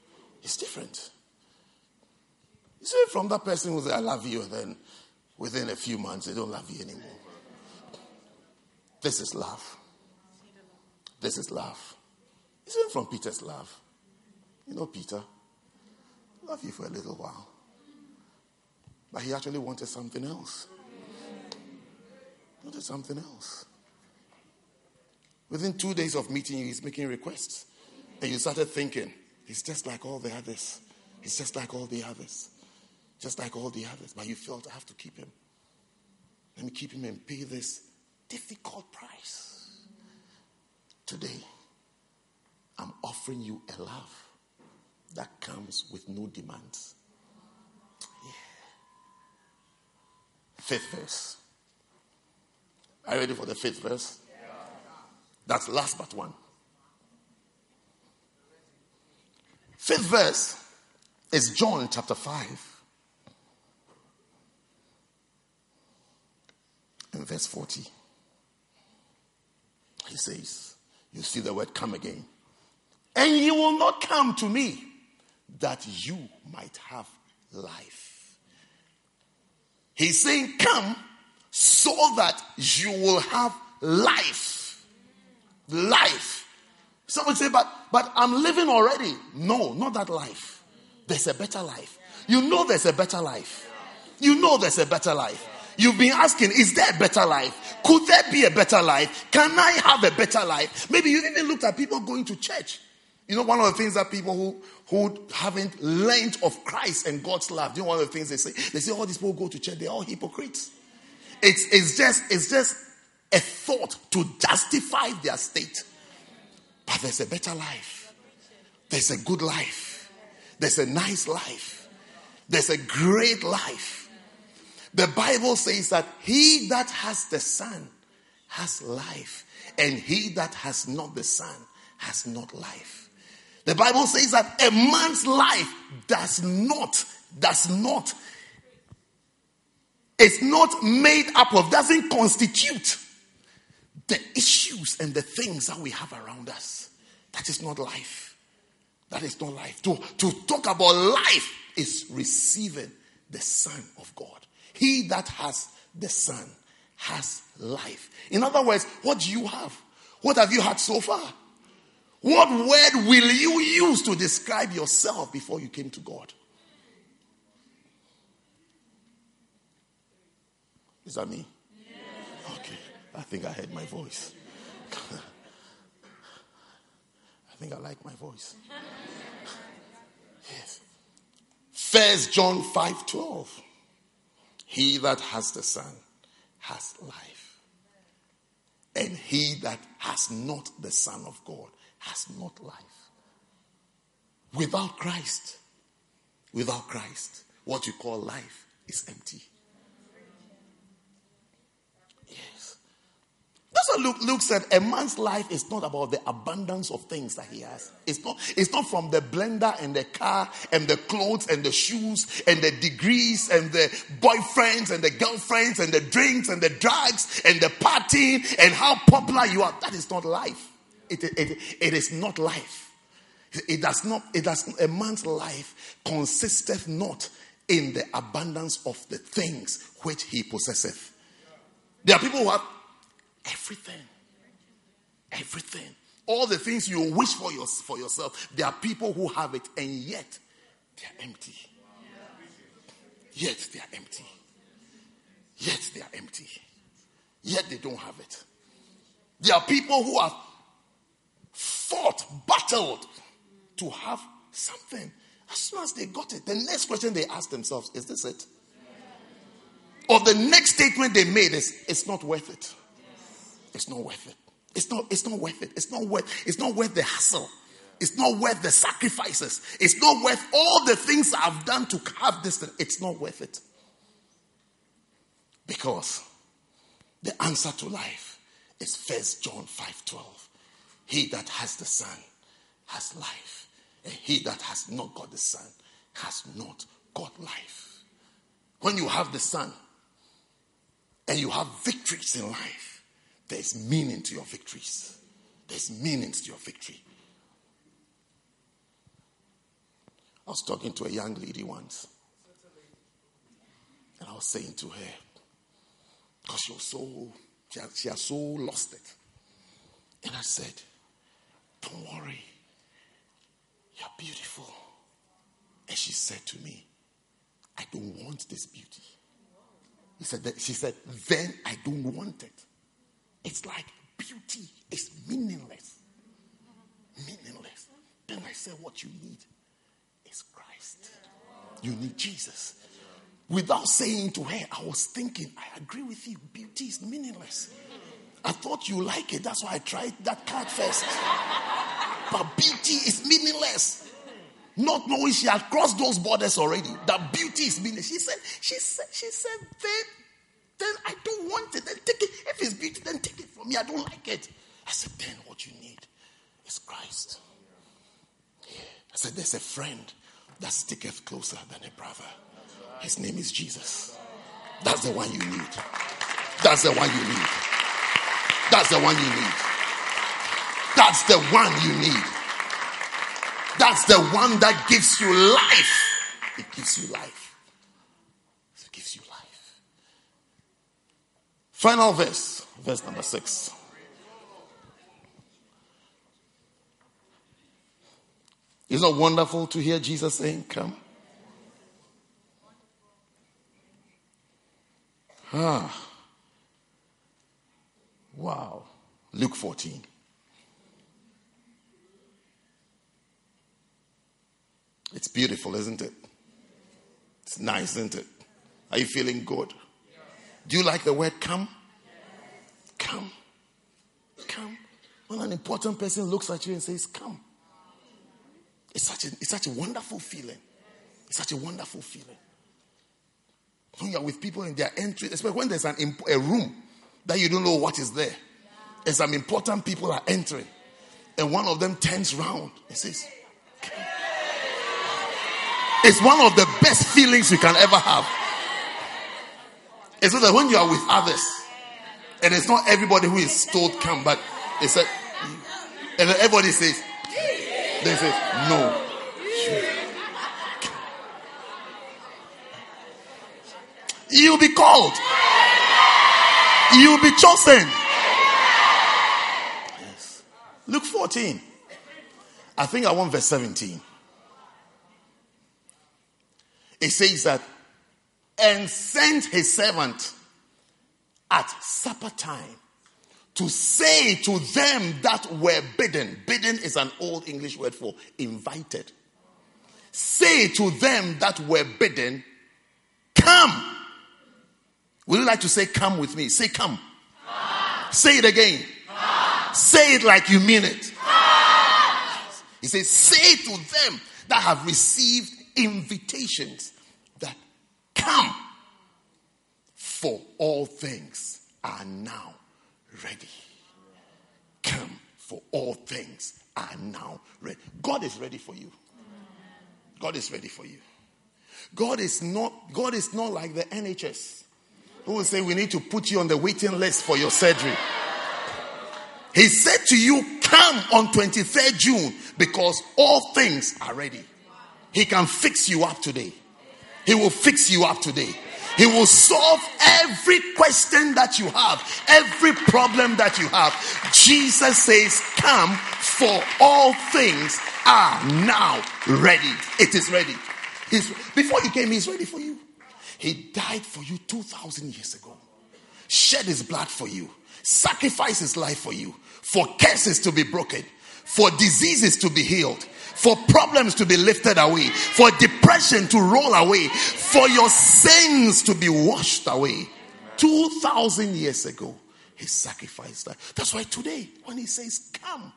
It's different. It's different from that person who said, I love you, and then within a few months, they don't love you anymore. This is love. This is love. It's different from Peter's love. You know, Peter, love you for a little while. But he actually wanted something else. Wanted something else. Within two days of meeting you, he's making requests. And you started thinking, he's just like all the others. He's just like all the others. Just like all the others. But you felt, I have to keep him. Let me keep him and pay this difficult price. Today, I'm offering you a love that comes with no demands. Yeah. Fifth verse. Are you ready for the fifth verse? That's last but one. Fifth verse is John chapter 5. In verse 40. He says, You see the word come again. And you will not come to me that you might have life. He's saying, Come so that you will have life. Life. Someone say, but but I'm living already. No, not that life. There's a better life. You know there's a better life. You know there's a better life. You've been asking, is there a better life? Could there be a better life? Can I have a better life? Maybe you even looked at people going to church. You know, one of the things that people who, who haven't learned of Christ and God's love, you know, one of the things they say, they say, all these people go to church, they're all hypocrites. It's, it's just, it's just a thought to justify their state. But there's a better life. There's a good life. There's a nice life. There's a great life. The Bible says that he that has the Son has life, and he that has not the Son has not life. The Bible says that a man's life does not, does not, it's not made up of, doesn't constitute the issues and the things that we have around us. That is not life. That is not life. To, to talk about life is receiving the Son of God. He that has the Son has life. In other words, what do you have? What have you had so far? What word will you use to describe yourself before you came to God? Is that me? Okay. I think I heard my voice. *laughs* I think I like my voice. *laughs* yes. First John 5 12. He that has the Son has life. And he that has not the Son of God has not life. Without Christ, without Christ, what you call life is empty. That's what Luke, Luke said. A man's life is not about the abundance of things that he has. It's not, it's not from the blender and the car and the clothes and the shoes and the degrees and the boyfriends and the girlfriends and the drinks and the drugs and the partying and how popular you are. That is not life. It, it, it, is not life. It does not, it does, a man's life consisteth not in the abundance of the things which he possesseth. There are people who have Everything. Everything. All the things you wish for, your, for yourself, there are people who have it and yet they are empty. Yet they are empty. Yet they are empty. Yet they don't have it. There are people who have fought, battled to have something. As soon as they got it, the next question they ask themselves is this it? Or the next statement they made is, it's not worth it. It's not worth it. It's not, it's not worth it. It's not worth, it's not worth the hassle. It's not worth the sacrifices. It's not worth all the things I've done to have this. Thing. It's not worth it. Because the answer to life is First John 5:12. He that has the Son has life. And he that has not got the Son has not got life. When you have the Son and you have victories in life, there's meaning to your victories. There's meaning to your victory. I was talking to a young lady once. And I was saying to her, because she was so, she she has so lost it. And I said, Don't worry, you're beautiful. And she said to me, I don't want this beauty. He said that, she said, Then I don't want it. It's like beauty is meaningless. Meaningless. Then I said, What you need is Christ. You need Jesus. Without saying to her, I was thinking, I agree with you, beauty is meaningless. I thought you like it, that's why I tried that card first. But beauty is meaningless. Not knowing she had crossed those borders already. That beauty is meaningless. She said, she said, she said, then I don't want it. Then take it. If it's beauty, then take it from me. I don't like it. I said, then what you need is Christ. I said, there's a friend that sticketh closer than a brother. His name is Jesus. That's the one you need. That's the one you need. That's the one you need. That's the one you need. That's the one that gives you life. It gives you life. It gives you life. Final verse, verse number six. Isn't it wonderful to hear Jesus saying, Come? Ah. Wow. Luke 14. It's beautiful, isn't it? It's nice, isn't it? Are you feeling good? Do you like the word come? Come. Come. When an important person looks at you and says, Come. It's such a, it's such a wonderful feeling. It's such a wonderful feeling. When you're with people and they're entering, especially when there's an, a room that you don't know what is there, and some important people are entering, and one of them turns around and says, It's one of the best feelings you can ever have. It's so that when you are with others, and it's not everybody who is told come, but it's a, and everybody says, they say, no. You'll be called. You'll be chosen. Yes. Luke 14. I think I want verse 17. It says that, and sent his servant at supper time to say to them that were bidden. Bidden is an old English word for invited. Say to them that were bidden, come. Would you like to say, come with me? Say, come. come. Say it again. Come. Say it like you mean it. Come. He says, say to them that have received invitations that come, for all things are now ready. Come, for all things are now ready. God is ready for you. God is ready for you. God is not God is not like the NHS who will say we need to put you on the waiting list for your surgery. He said to you, Come on 23rd June because all things are ready. He can fix you up today. He will fix you up today. He will solve every question that you have, every problem that you have. Jesus says, Come, for all things are now ready. It is ready. He's, before He came, He's ready for you. He died for you 2,000 years ago, shed His blood for you, sacrificed His life for you, for curses to be broken, for diseases to be healed for problems to be lifted away, for depression to roll away, for your sins to be washed away. 2,000 years ago, he sacrificed that. That's why today, when he says, Come,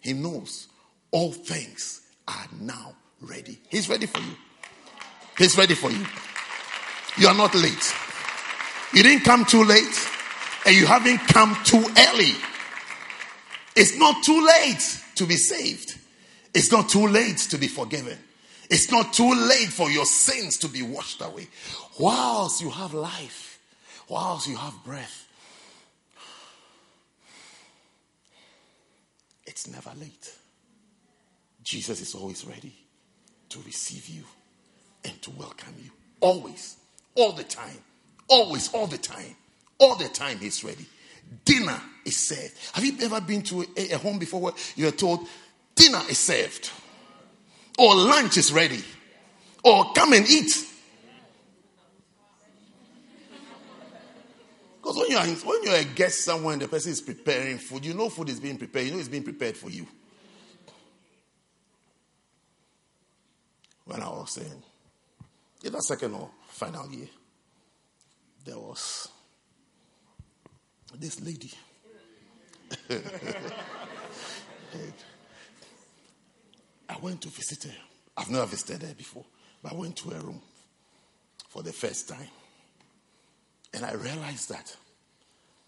he knows all things are now ready. He's ready for you. He's ready for you. You are not late. You didn't come too late, and you haven't come too early. It's not too late to be saved. It's not too late to be forgiven. It's not too late for your sins to be washed away. Whilst you have life, whilst you have breath, it's never late. Jesus is always ready to receive you and to welcome you. Always, all the time, always, all the time, all the time, He's ready. Dinner is served. Have you ever been to a, a home before where you are told dinner is served, or lunch is ready, or come and eat. Because when you're, when you're a guest somewhere and the person is preparing food, you know food is being prepared, you know it's being prepared for you. When I was saying in either second or final year, there was this lady. *laughs* I went to visit her. I've never visited her before, but I went to her room for the first time. And I realized that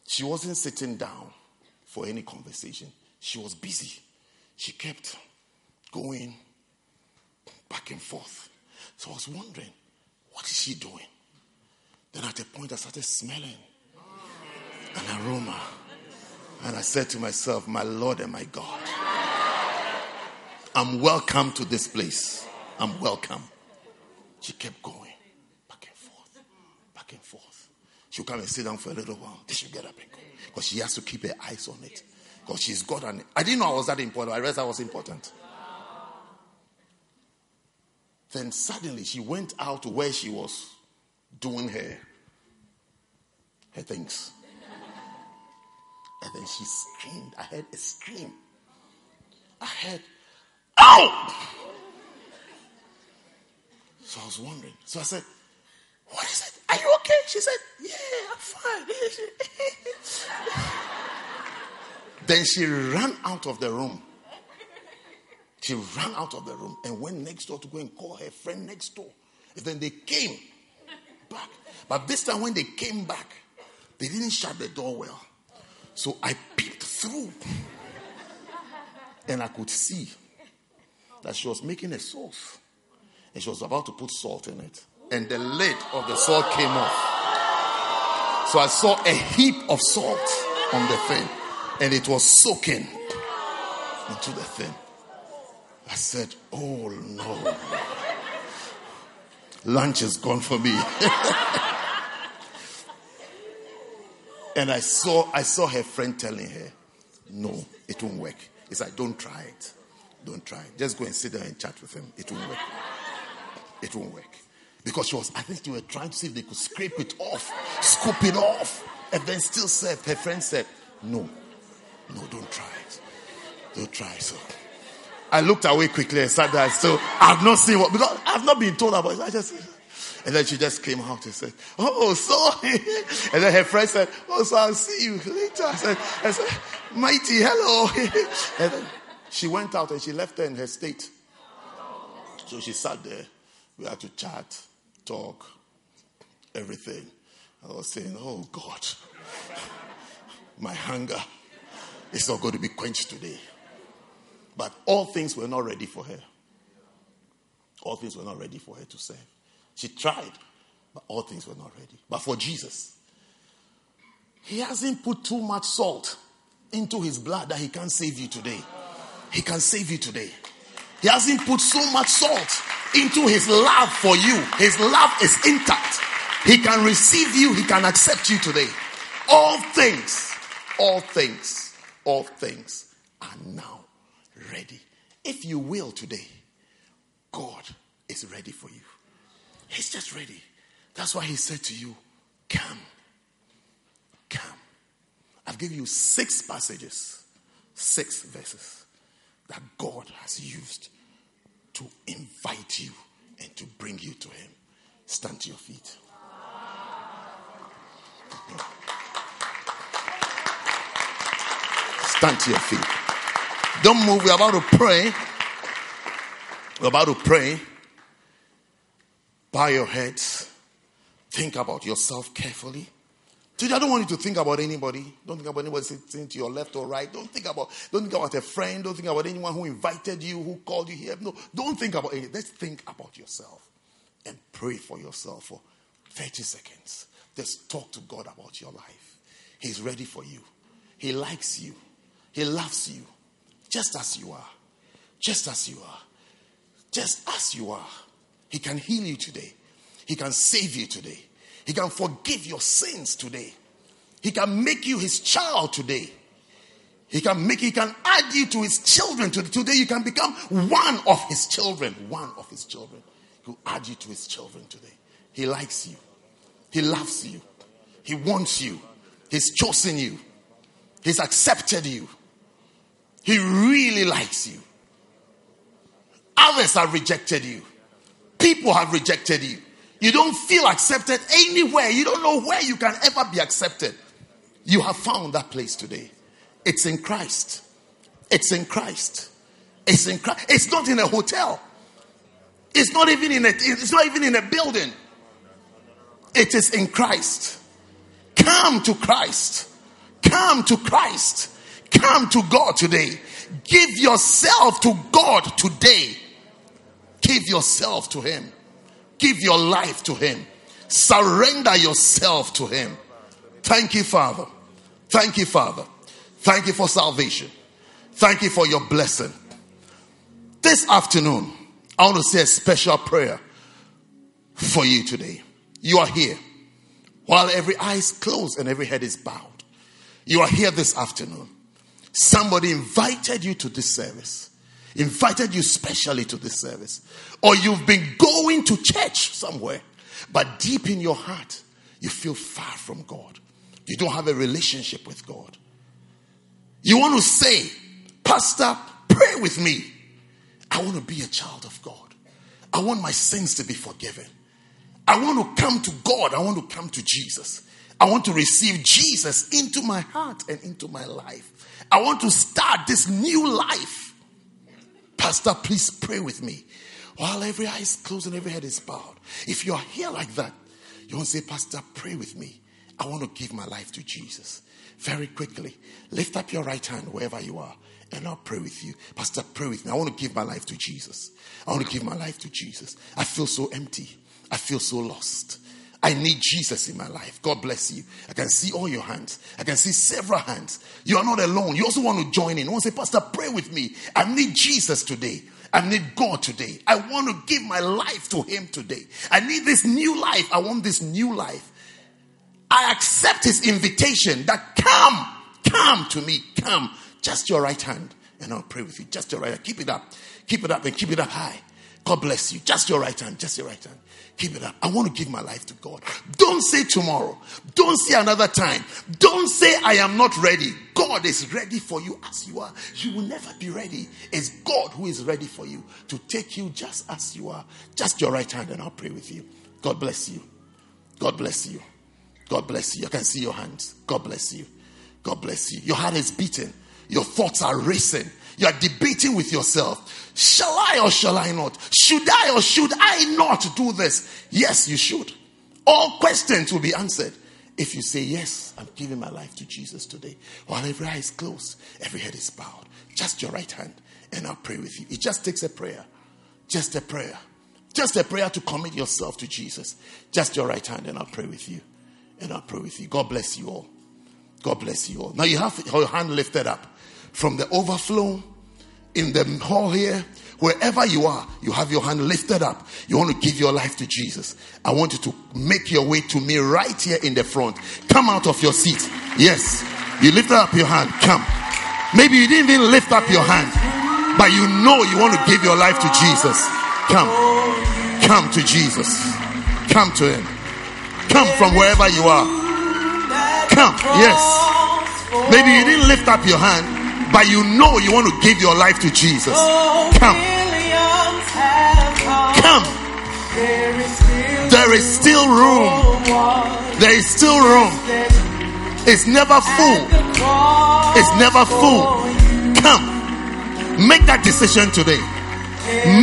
she wasn't sitting down for any conversation. She was busy. She kept going back and forth. So I was wondering, what is she doing? Then at a point, I started smelling an aroma. And I said to myself, My Lord and my God, I'm welcome to this place. I'm welcome. She kept going back and forth, back and forth. She'll come and sit down for a little while. Then she'll get up and go. Because she has to keep her eyes on it. Because she's got an. I didn't know I was that important. I realized I was important. Then suddenly she went out to where she was doing her, her things. And then she screamed. I heard a scream. I heard, ow! So I was wondering. So I said, What is it? Are you okay? She said, Yeah, I'm fine. *laughs* then she ran out of the room. She ran out of the room and went next door to go and call her friend next door. And then they came back. But this time, when they came back, they didn't shut the door well. So I peeped through and I could see that she was making a sauce and she was about to put salt in it. And the lid of the salt came off. So I saw a heap of salt on the thing and it was soaking into the thing. I said, Oh no. Lunch is gone for me. *laughs* and I saw I saw her friend telling her, No, it won't work. It's like, don't try it. Don't try it. Just go and sit there and chat with him. It won't work. It won't work. Because she was, I think they were trying to see if they could scrape it off, scoop it off, and then still serve. Her friend said, No, no, don't try it. Don't try it. So I looked away quickly and sat there. So I've not seen what, because I've not been told about it. I just, and then she just came out and said, Oh, sorry. *laughs* And then her friend said, Oh, so I'll see you later. I said, I said Mighty, hello. *laughs* And then she went out and she left her in her state. So she sat there. We had to chat, talk, everything. I was saying, Oh, God, *laughs* my hunger is not going to be quenched today. But all things were not ready for her. All things were not ready for her to serve. She tried, but all things were not ready. But for Jesus, He hasn't put too much salt into His blood that He can't save you today. He can save you today. He hasn't put so much salt into His love for you. His love is intact. He can receive you, He can accept you today. All things, all things, all things are now ready. If you will today, God is ready for you. He's just ready. That's why He said to you, Come. Come. I've given you six passages, six verses that God has used to invite you and to bring you to Him. Stand to your feet. Stand to your feet. Don't move. We're about to pray. We're about to pray. Bow your heads. Think about yourself carefully. Today, I don't want you to think about anybody. Don't think about anybody sitting to your left or right. Don't think about don't think about a friend. Don't think about anyone who invited you, who called you here. No, don't think about anything. Let's think about yourself and pray for yourself for 30 seconds. Just talk to God about your life. He's ready for you. He likes you. He loves you just as you are. Just as you are. Just as you are. He can heal you today. He can save you today. He can forgive your sins today. He can make you his child today. He can make he can add you to his children today. You can become one of his children. One of his children. He'll add you to his children today. He likes you. He loves you. He wants you. He's chosen you. He's accepted you. He really likes you. Others have rejected you. People have rejected you. You don't feel accepted anywhere. You don't know where you can ever be accepted. You have found that place today. It's in Christ. It's in Christ. It's in Christ. It's not in a hotel. It's not even in a it's not even in a building. It is in Christ. Come to Christ. Come to Christ. Come to God today. Give yourself to God today. Give yourself to Him. Give your life to Him. Surrender yourself to Him. Thank you, Father. Thank you, Father. Thank you for salvation. Thank you for your blessing. This afternoon, I want to say a special prayer for you today. You are here while every eye is closed and every head is bowed. You are here this afternoon. Somebody invited you to this service, invited you specially to this service, or you've been going to church somewhere, but deep in your heart, you feel far from God. You don't have a relationship with God. You want to say, Pastor, pray with me. I want to be a child of God. I want my sins to be forgiven. I want to come to God. I want to come to Jesus. I want to receive Jesus into my heart and into my life. I want to start this new life. Pastor, please pray with me. While every eye is closed and every head is bowed. If you are here like that, you want to say, Pastor, pray with me. I want to give my life to Jesus. Very quickly, lift up your right hand wherever you are and I'll pray with you. Pastor, pray with me. I want to give my life to Jesus. I want to give my life to Jesus. I feel so empty. I feel so lost. I need Jesus in my life. God bless you. I can see all your hands. I can see several hands. You are not alone. You also want to join in. You want to say, Pastor, pray with me. I need Jesus today. I need God today. I want to give my life to Him today. I need this new life. I want this new life. I accept His invitation that come, come to me, come. Just your right hand, and I'll pray with you. Just your right hand. Keep it up. Keep it up and keep it up high. God bless you. Just your right hand. Just your right hand. Keep it up. I want to give my life to God. Don't say tomorrow. Don't say another time. Don't say I am not ready. God is ready for you as you are. You will never be ready. It's God who is ready for you to take you just as you are. Just your right hand, and I'll pray with you. God bless you. God bless you. God bless you. I can see your hands. God bless you. God bless you. Your heart is beating. Your thoughts are racing. You are debating with yourself. Shall I or shall I not? Should I or should I not do this? Yes, you should. All questions will be answered if you say, Yes, I'm giving my life to Jesus today. While every eye is closed, every head is bowed. Just your right hand, and I'll pray with you. It just takes a prayer. Just a prayer. Just a prayer to commit yourself to Jesus. Just your right hand, and I'll pray with you. And I'll pray with you. God bless you all. God bless you all. Now you have your hand lifted up from the overflow in the hall here, wherever you are, you have your hand lifted up. You want to give your life to Jesus. I want you to make your way to me right here in the front. Come out of your seat. Yes, you lift up your hand. Come. Maybe you didn't even lift up your hand, but you know you want to give your life to Jesus. Come. Come to Jesus. Come to Him. Come from wherever you are. Come. Yes. Maybe you didn't lift up your hand but you know you want to give your life to Jesus. Come. Come. There is still room. There is still room. It's never full. It's never full. Come. Make that decision today.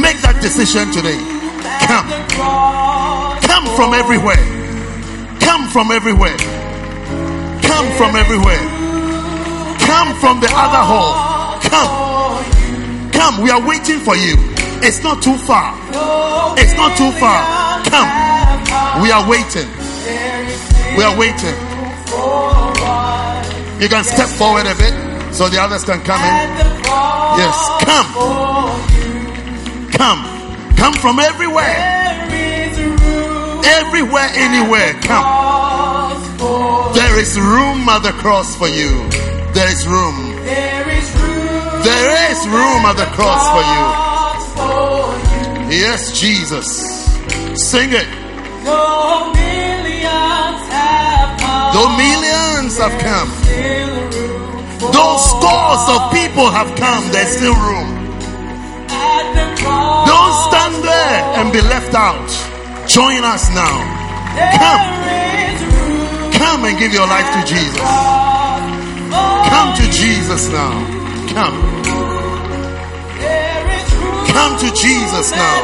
Make that decision today. Come. Come from everywhere. Come from everywhere. Come from everywhere. Come from the other hall. Come. Come. We are waiting for you. It's not too far. It's not too far. Come. We are waiting. We are waiting. You can step forward a bit so the others can come in. Yes. Come. Come. Come from everywhere. Everywhere, anywhere. Come. There is room at the cross for you. There is room. There is room. There is room at the cross for you. Yes, Jesus. Sing it. Though millions have come. Though millions have come. Though scores of people have come, there's still room. Don't stand there and be left out. Join us now. Come. Come and give your life to Jesus. Come to Jesus now. Come. Come to Jesus now.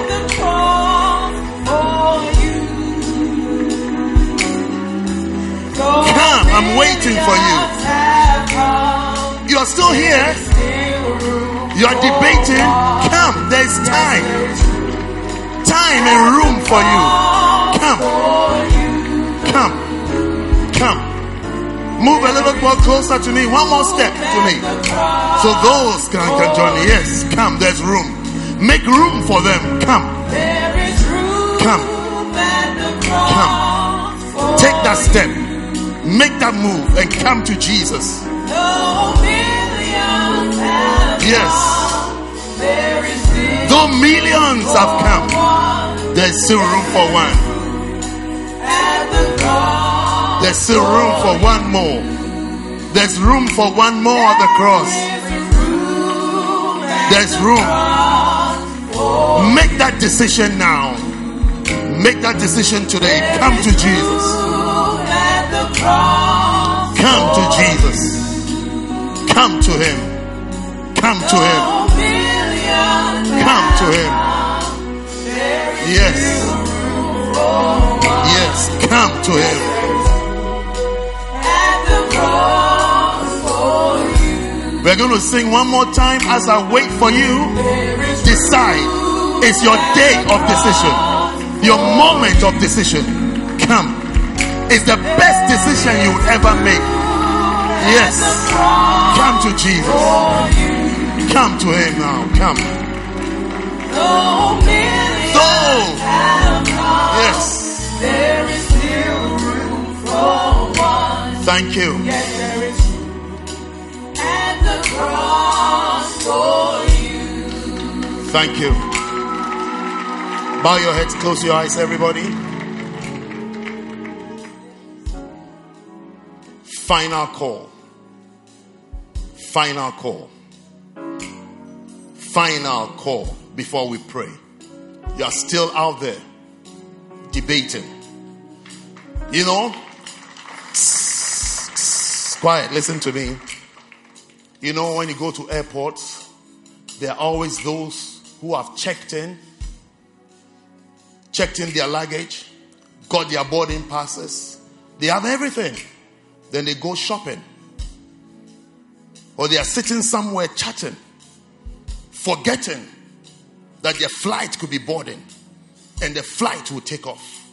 Come. I'm waiting for you. You're still here. You're debating. Come, there's time. Time and room for you. Come. Come. Move a little more closer to me. One more step to me. So those can, can join me. Yes, come. There's room. Make room for them. Come. Come. Come. Take that step. Make that move and come to Jesus. Yes. Though millions have come, there's still room for one. There's still room for one more. There's room for one more at the cross. There's room. Make that decision now. Make that decision today. Come to Jesus. Come to Jesus. Come to Him. Come to Him. Come to Him. Yes. Yes. Come to Him. We're going to sing one more time as I wait for you. Decide. It's your day of decision, your moment of decision. Come. It's the best decision you ever make. Yes. Come to Jesus. Come to Him now. Come. Though. Yes. Thank you. Thank you. Bow your heads, close your eyes, everybody. Final call. Final call. Final call before we pray. You are still out there debating. You know, quiet, listen to me. You know, when you go to airports, there are always those who have checked in, checked in their luggage, got their boarding passes. They have everything. Then they go shopping. Or they are sitting somewhere chatting, forgetting that their flight could be boarding and the flight will take off.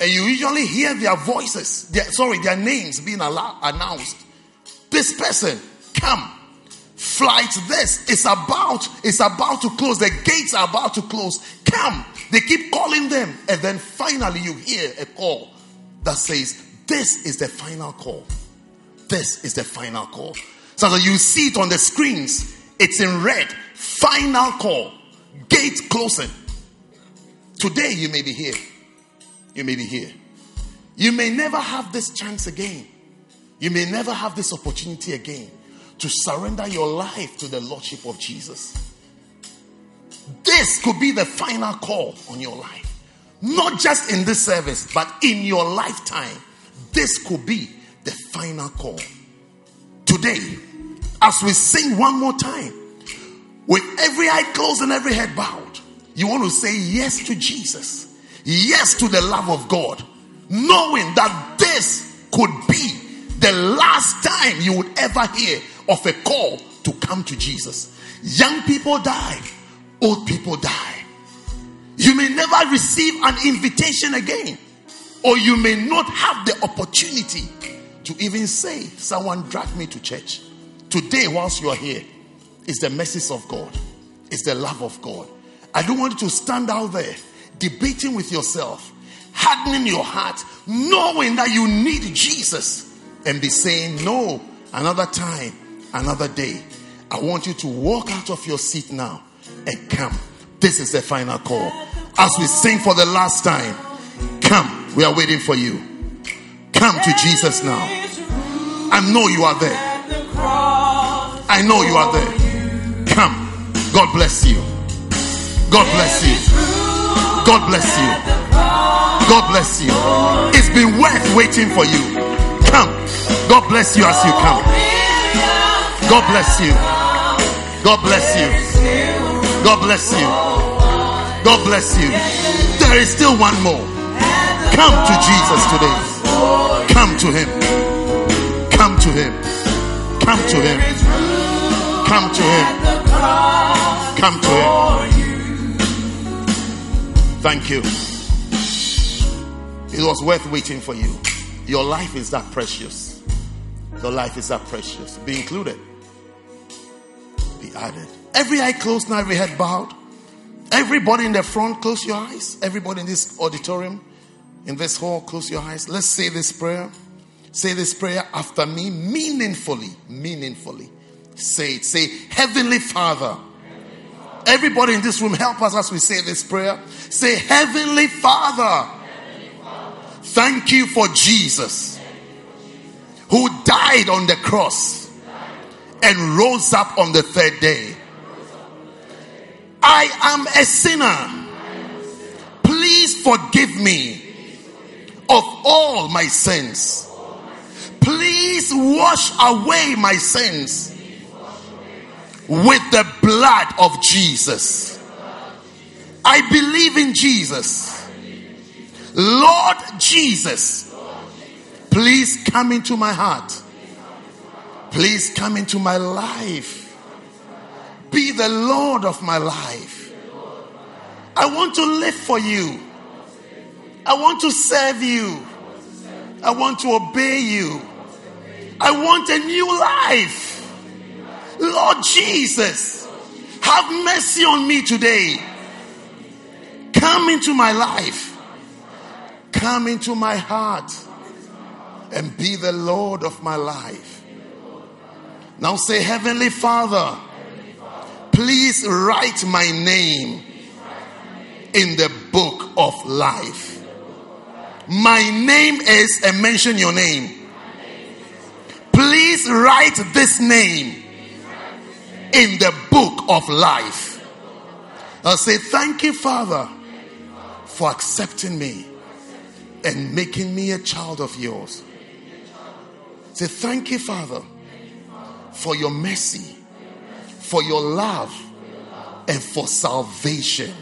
And you usually hear their voices, their, sorry, their names being announced. This person, come. Flight this is about, it's about to close. The gates are about to close. Come. They keep calling them. And then finally you hear a call that says, This is the final call. This is the final call. So that you see it on the screens. It's in red. Final call. Gate closing. Today you may be here. You may be here. You may never have this chance again. You may never have this opportunity again to surrender your life to the Lordship of Jesus. This could be the final call on your life. Not just in this service, but in your lifetime. This could be the final call. Today, as we sing one more time, with every eye closed and every head bowed, you want to say yes to Jesus, yes to the love of God, knowing that this could be the last time you would ever hear of a call to come to Jesus. Young people die, old people die. You may never receive an invitation again, or you may not have the opportunity to even say, Someone dragged me to church. Today, whilst you are here, is the message of God, it's the love of God. I don't want you to stand out there debating with yourself, hardening your heart, knowing that you need Jesus, and be saying, No, another time, another day. I want you to walk out of your seat now and come. This is the final call. As we sing for the last time, come. We are waiting for you. Come to Jesus now. I know you are there. I know you are there. Come. God bless you. God bless you. God bless you. God bless you. It's been worth waiting for you. Come. God bless you as you come. God bless you. God bless you. God bless you. God bless you. There is still one more. Come to Jesus today. Come to Him. Come to him. Come to him. Come to him. Come to him. Thank you. It was worth waiting for you. Your life is that precious. Your life is that precious. Be included. Added. Every eye closed now, every head bowed. Everybody in the front, close your eyes. Everybody in this auditorium, in this hall, close your eyes. Let's say this prayer. Say this prayer after me meaningfully. Meaningfully. Say it. Say, Heavenly Father. Everybody in this room, help us as we say this prayer. Say, Heavenly Father. Thank you for Jesus who died on the cross and rose up on the third day. I am a sinner. Please forgive me of all my sins. Please wash away my sins with the blood of Jesus. I believe in Jesus. Lord Jesus, please come into my heart. Please come into my life. Be the Lord of my life. I want to live for you. I want to serve you. I want to obey you. I want a new life. Lord Jesus, have mercy on me today. Come into my life. Come into my heart and be the Lord of my life. Now say, Heavenly Father, please write my name in the book of life. My name is, and mention your name. Please write this name in the book of life. I'll say, Thank you, Father, for accepting me and making me a child of yours. Say, Thank you, Father, for your mercy, for your love, and for salvation.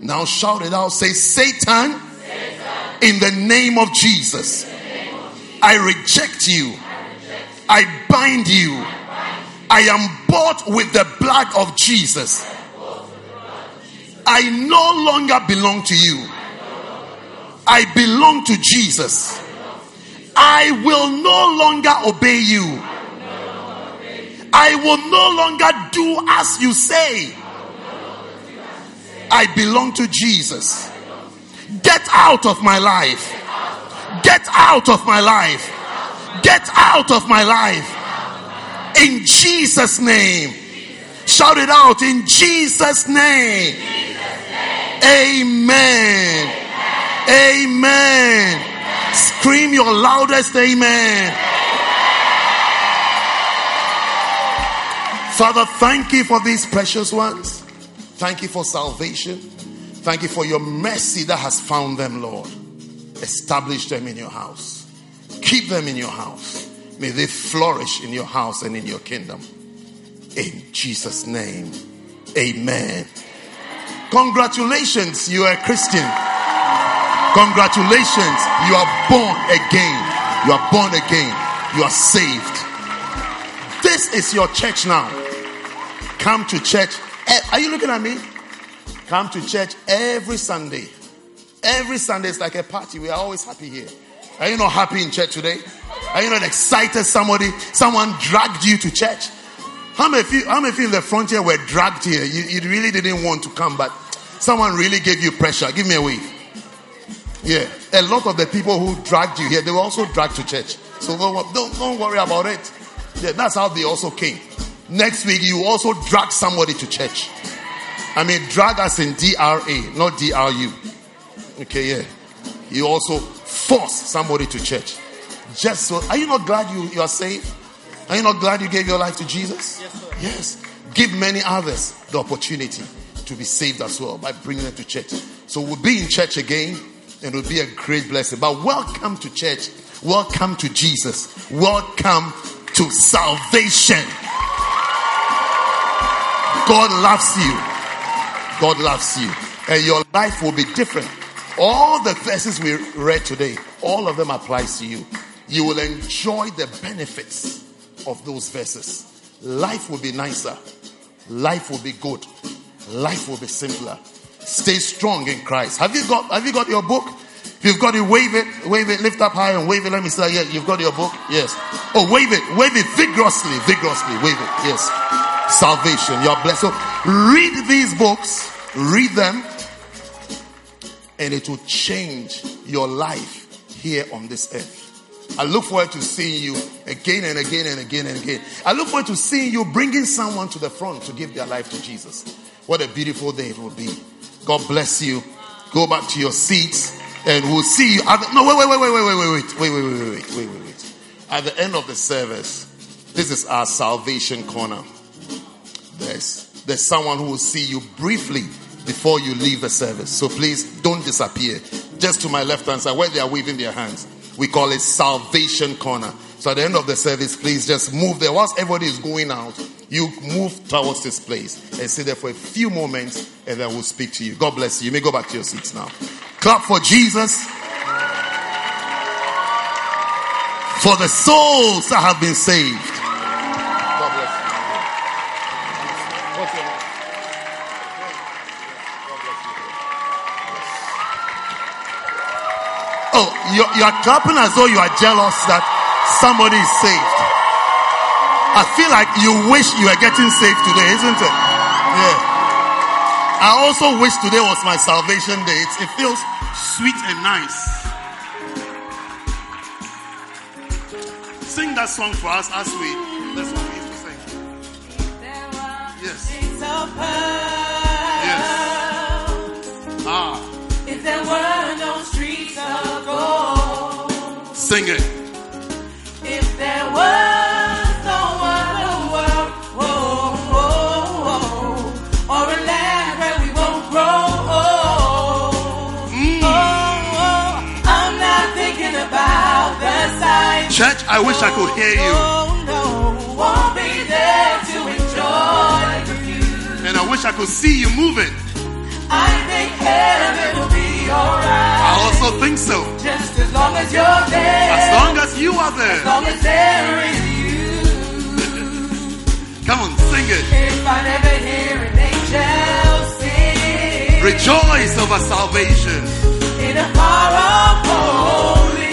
Now shout it out. Say, Satan, in the name of Jesus, I reject you. I bind you. I am bought with the blood of Jesus. I no longer belong to you. I belong to Jesus. I will no longer obey you. I will no longer do as you say. I belong to Jesus. Get out of my life. Get out of my life. Get out of my life. In Jesus' name. Shout it out in Jesus' name. Amen. Amen. Scream your loudest amen. Father, thank you for these precious ones. Thank you for salvation. Thank you for your mercy that has found them, Lord. Establish them in your house. Keep them in your house. May they flourish in your house and in your kingdom. In Jesus' name. Amen. Congratulations, you are a Christian. Congratulations, you are born again. You are born again. You are saved. This is your church now. Come to church. Are you looking at me? Come to church every Sunday. Every Sunday is like a party. We are always happy here. Are you not happy in church today? Are you not excited? Somebody, someone dragged you to church. How many of you, how many of you in the front here were dragged here? You, you really didn't want to come, but someone really gave you pressure. Give me a wave. Yeah, a lot of the people who dragged you here, they were also dragged to church. So don't, don't, don't worry about it. Yeah, that's how they also came. Next week, you also drag somebody to church. I mean, drag us in DRA, not DRU. Okay, yeah. You also force somebody to church. Just so, are you not glad you, you are saved? Are you not glad you gave your life to Jesus? Yes, sir. Yes. Give many others the opportunity to be saved as well by bringing them to church. So we'll be in church again and it will be a great blessing. But welcome to church. Welcome to Jesus. Welcome to salvation. God loves you. God loves you. And your life will be different. All the verses we read today, all of them applies to you. you will enjoy the benefits of those verses. Life will be nicer. Life will be good. Life will be simpler. Stay strong in Christ. Have you got have you got your book? If you've got it, wave it, wave it, lift up high and wave it. Let me say, yeah, you've got your book? Yes. Oh, wave it, wave it vigorously, vigorously, wave it. Yes. Salvation. You're blessed. So read these books, read them, and it will change your life here on this earth. I look forward to seeing you again and again and again and again. I look forward to seeing you bringing someone to the front to give their life to Jesus. What a beautiful day it will be. God bless you. Go back to your seats and we'll see you. At no, wait, wait, wait, wait, wait, wait, wait, wait, wait, wait, wait, wait, wait, wait. At the end of the service, this is our salvation corner. There's, there's someone who will see you briefly before you leave the service. So please don't disappear. Just to my left hand side, where they are waving their hands. We call it salvation corner. So at the end of the service, please just move there. Whilst everybody is going out, you move towards this place and sit there for a few moments and then we'll speak to you. God bless you. You may go back to your seats now. Clap for Jesus. For the souls that have been saved. God bless you. What's your name? You're, you are clapping as though you are jealous that somebody is saved. I feel like you wish you were getting saved today, isn't it? Yeah. I also wish today was my salvation day. It, it feels sweet and nice. Sing that song for us as we. That's what we to sing. Yes. Yes. Ah. If there were Sing it. if there was no other world, whoa, whoa, whoa, or a land where we won't grow old, Mm. oh, oh, I'm not thinking about the sights. Church, I wish I could hear you. Oh no, won't be there to enjoy. And I wish I could see you moving. I think heaven will be alright. Also think so. Just as long as you're there. As long as you are there. As long as there is you. Come on, sing it. If I never hear an angel sing Rejoice over salvation. in a off holy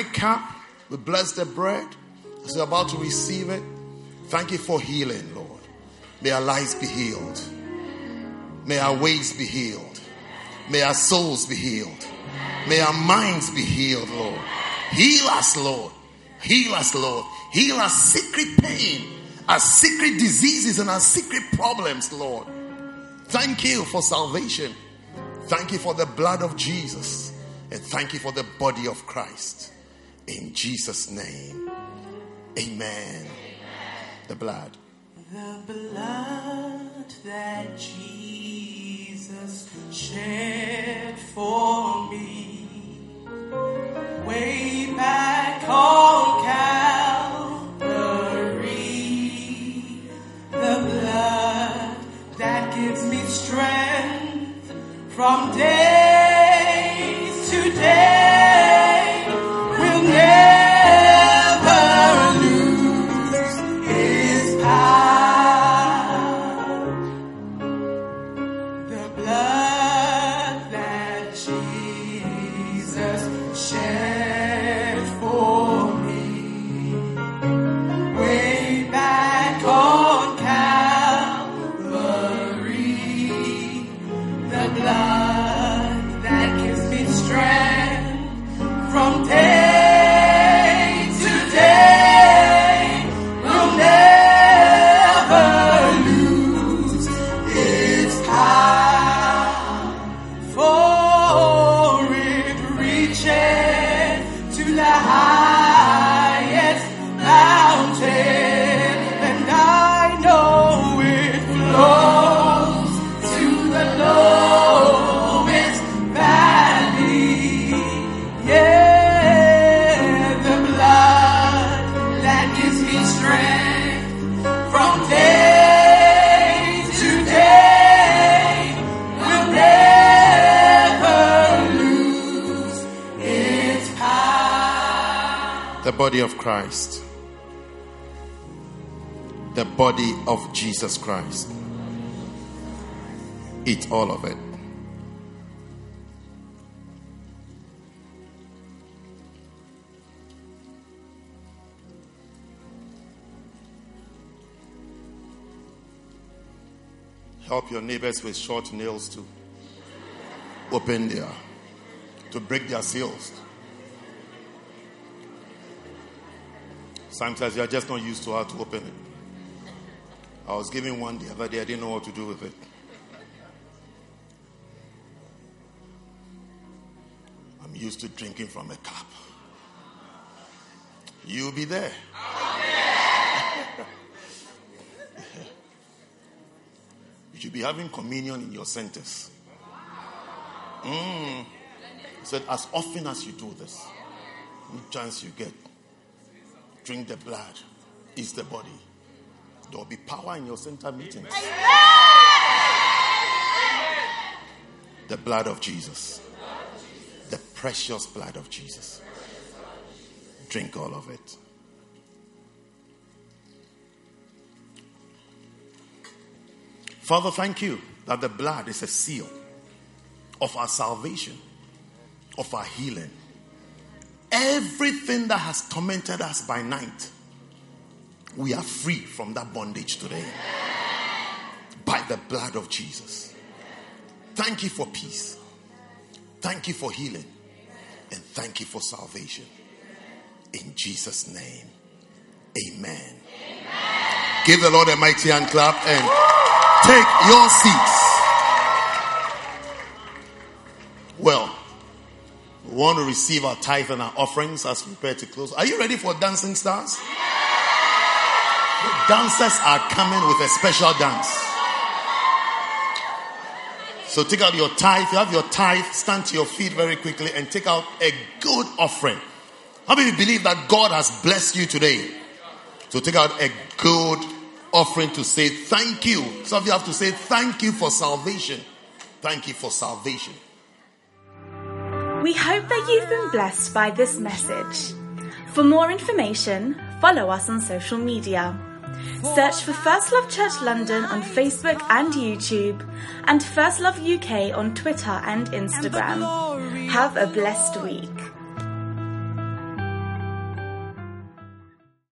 Every cup. We bless the bread as we're about to receive it. Thank you for healing, Lord. May our lives be healed. May our ways be healed. May our souls be healed. May our minds be healed, Lord. Heal us, Lord. Heal us, Lord. Heal our secret pain, our secret diseases, and our secret problems, Lord. Thank you for salvation. Thank you for the blood of Jesus. And thank you for the body of Christ. In Jesus' name. Amen. The blood. The blood that Jesus shed for me way back on Calvary. The blood that gives me strength from day to day body of Christ. The body of Jesus Christ. Eat all of it. Help your neighbors with short nails to open their, to break their seals. Sometimes you are just not used to how to open it. I was given one the other day, I didn't know what to do with it. I'm used to drinking from a cup. You'll be there. *laughs* you should be having communion in your centers. Mm. He said, as often as you do this, chance you get, drink the blood, is the body. There will be power in your center meetings. The blood of Jesus. The precious blood of Jesus. Drink all of it. Father, thank you that the blood is a seal of our salvation, of our healing. Everything that has tormented us by night, we are free from that bondage today by the blood of Jesus. Thank you for peace. Thank you for healing. And thank you for salvation. In Jesus' name, amen. amen. Give the Lord a mighty hand clap and take your seats. Well, we want to receive our tithe and our offerings as we prepare to close. Are you ready for dancing stars? The dancers are coming with a special dance. So take out your tithe. You have your tithe, stand to your feet very quickly and take out a good offering. How many believe that God has blessed you today? So take out a good offering to say thank you. Some of you have to say thank you for salvation. Thank you for salvation. We hope that you've been blessed by this message. For more information, follow us on social media. Search for First Love Church London on Facebook and YouTube, and First Love UK on Twitter and Instagram. Have a blessed week.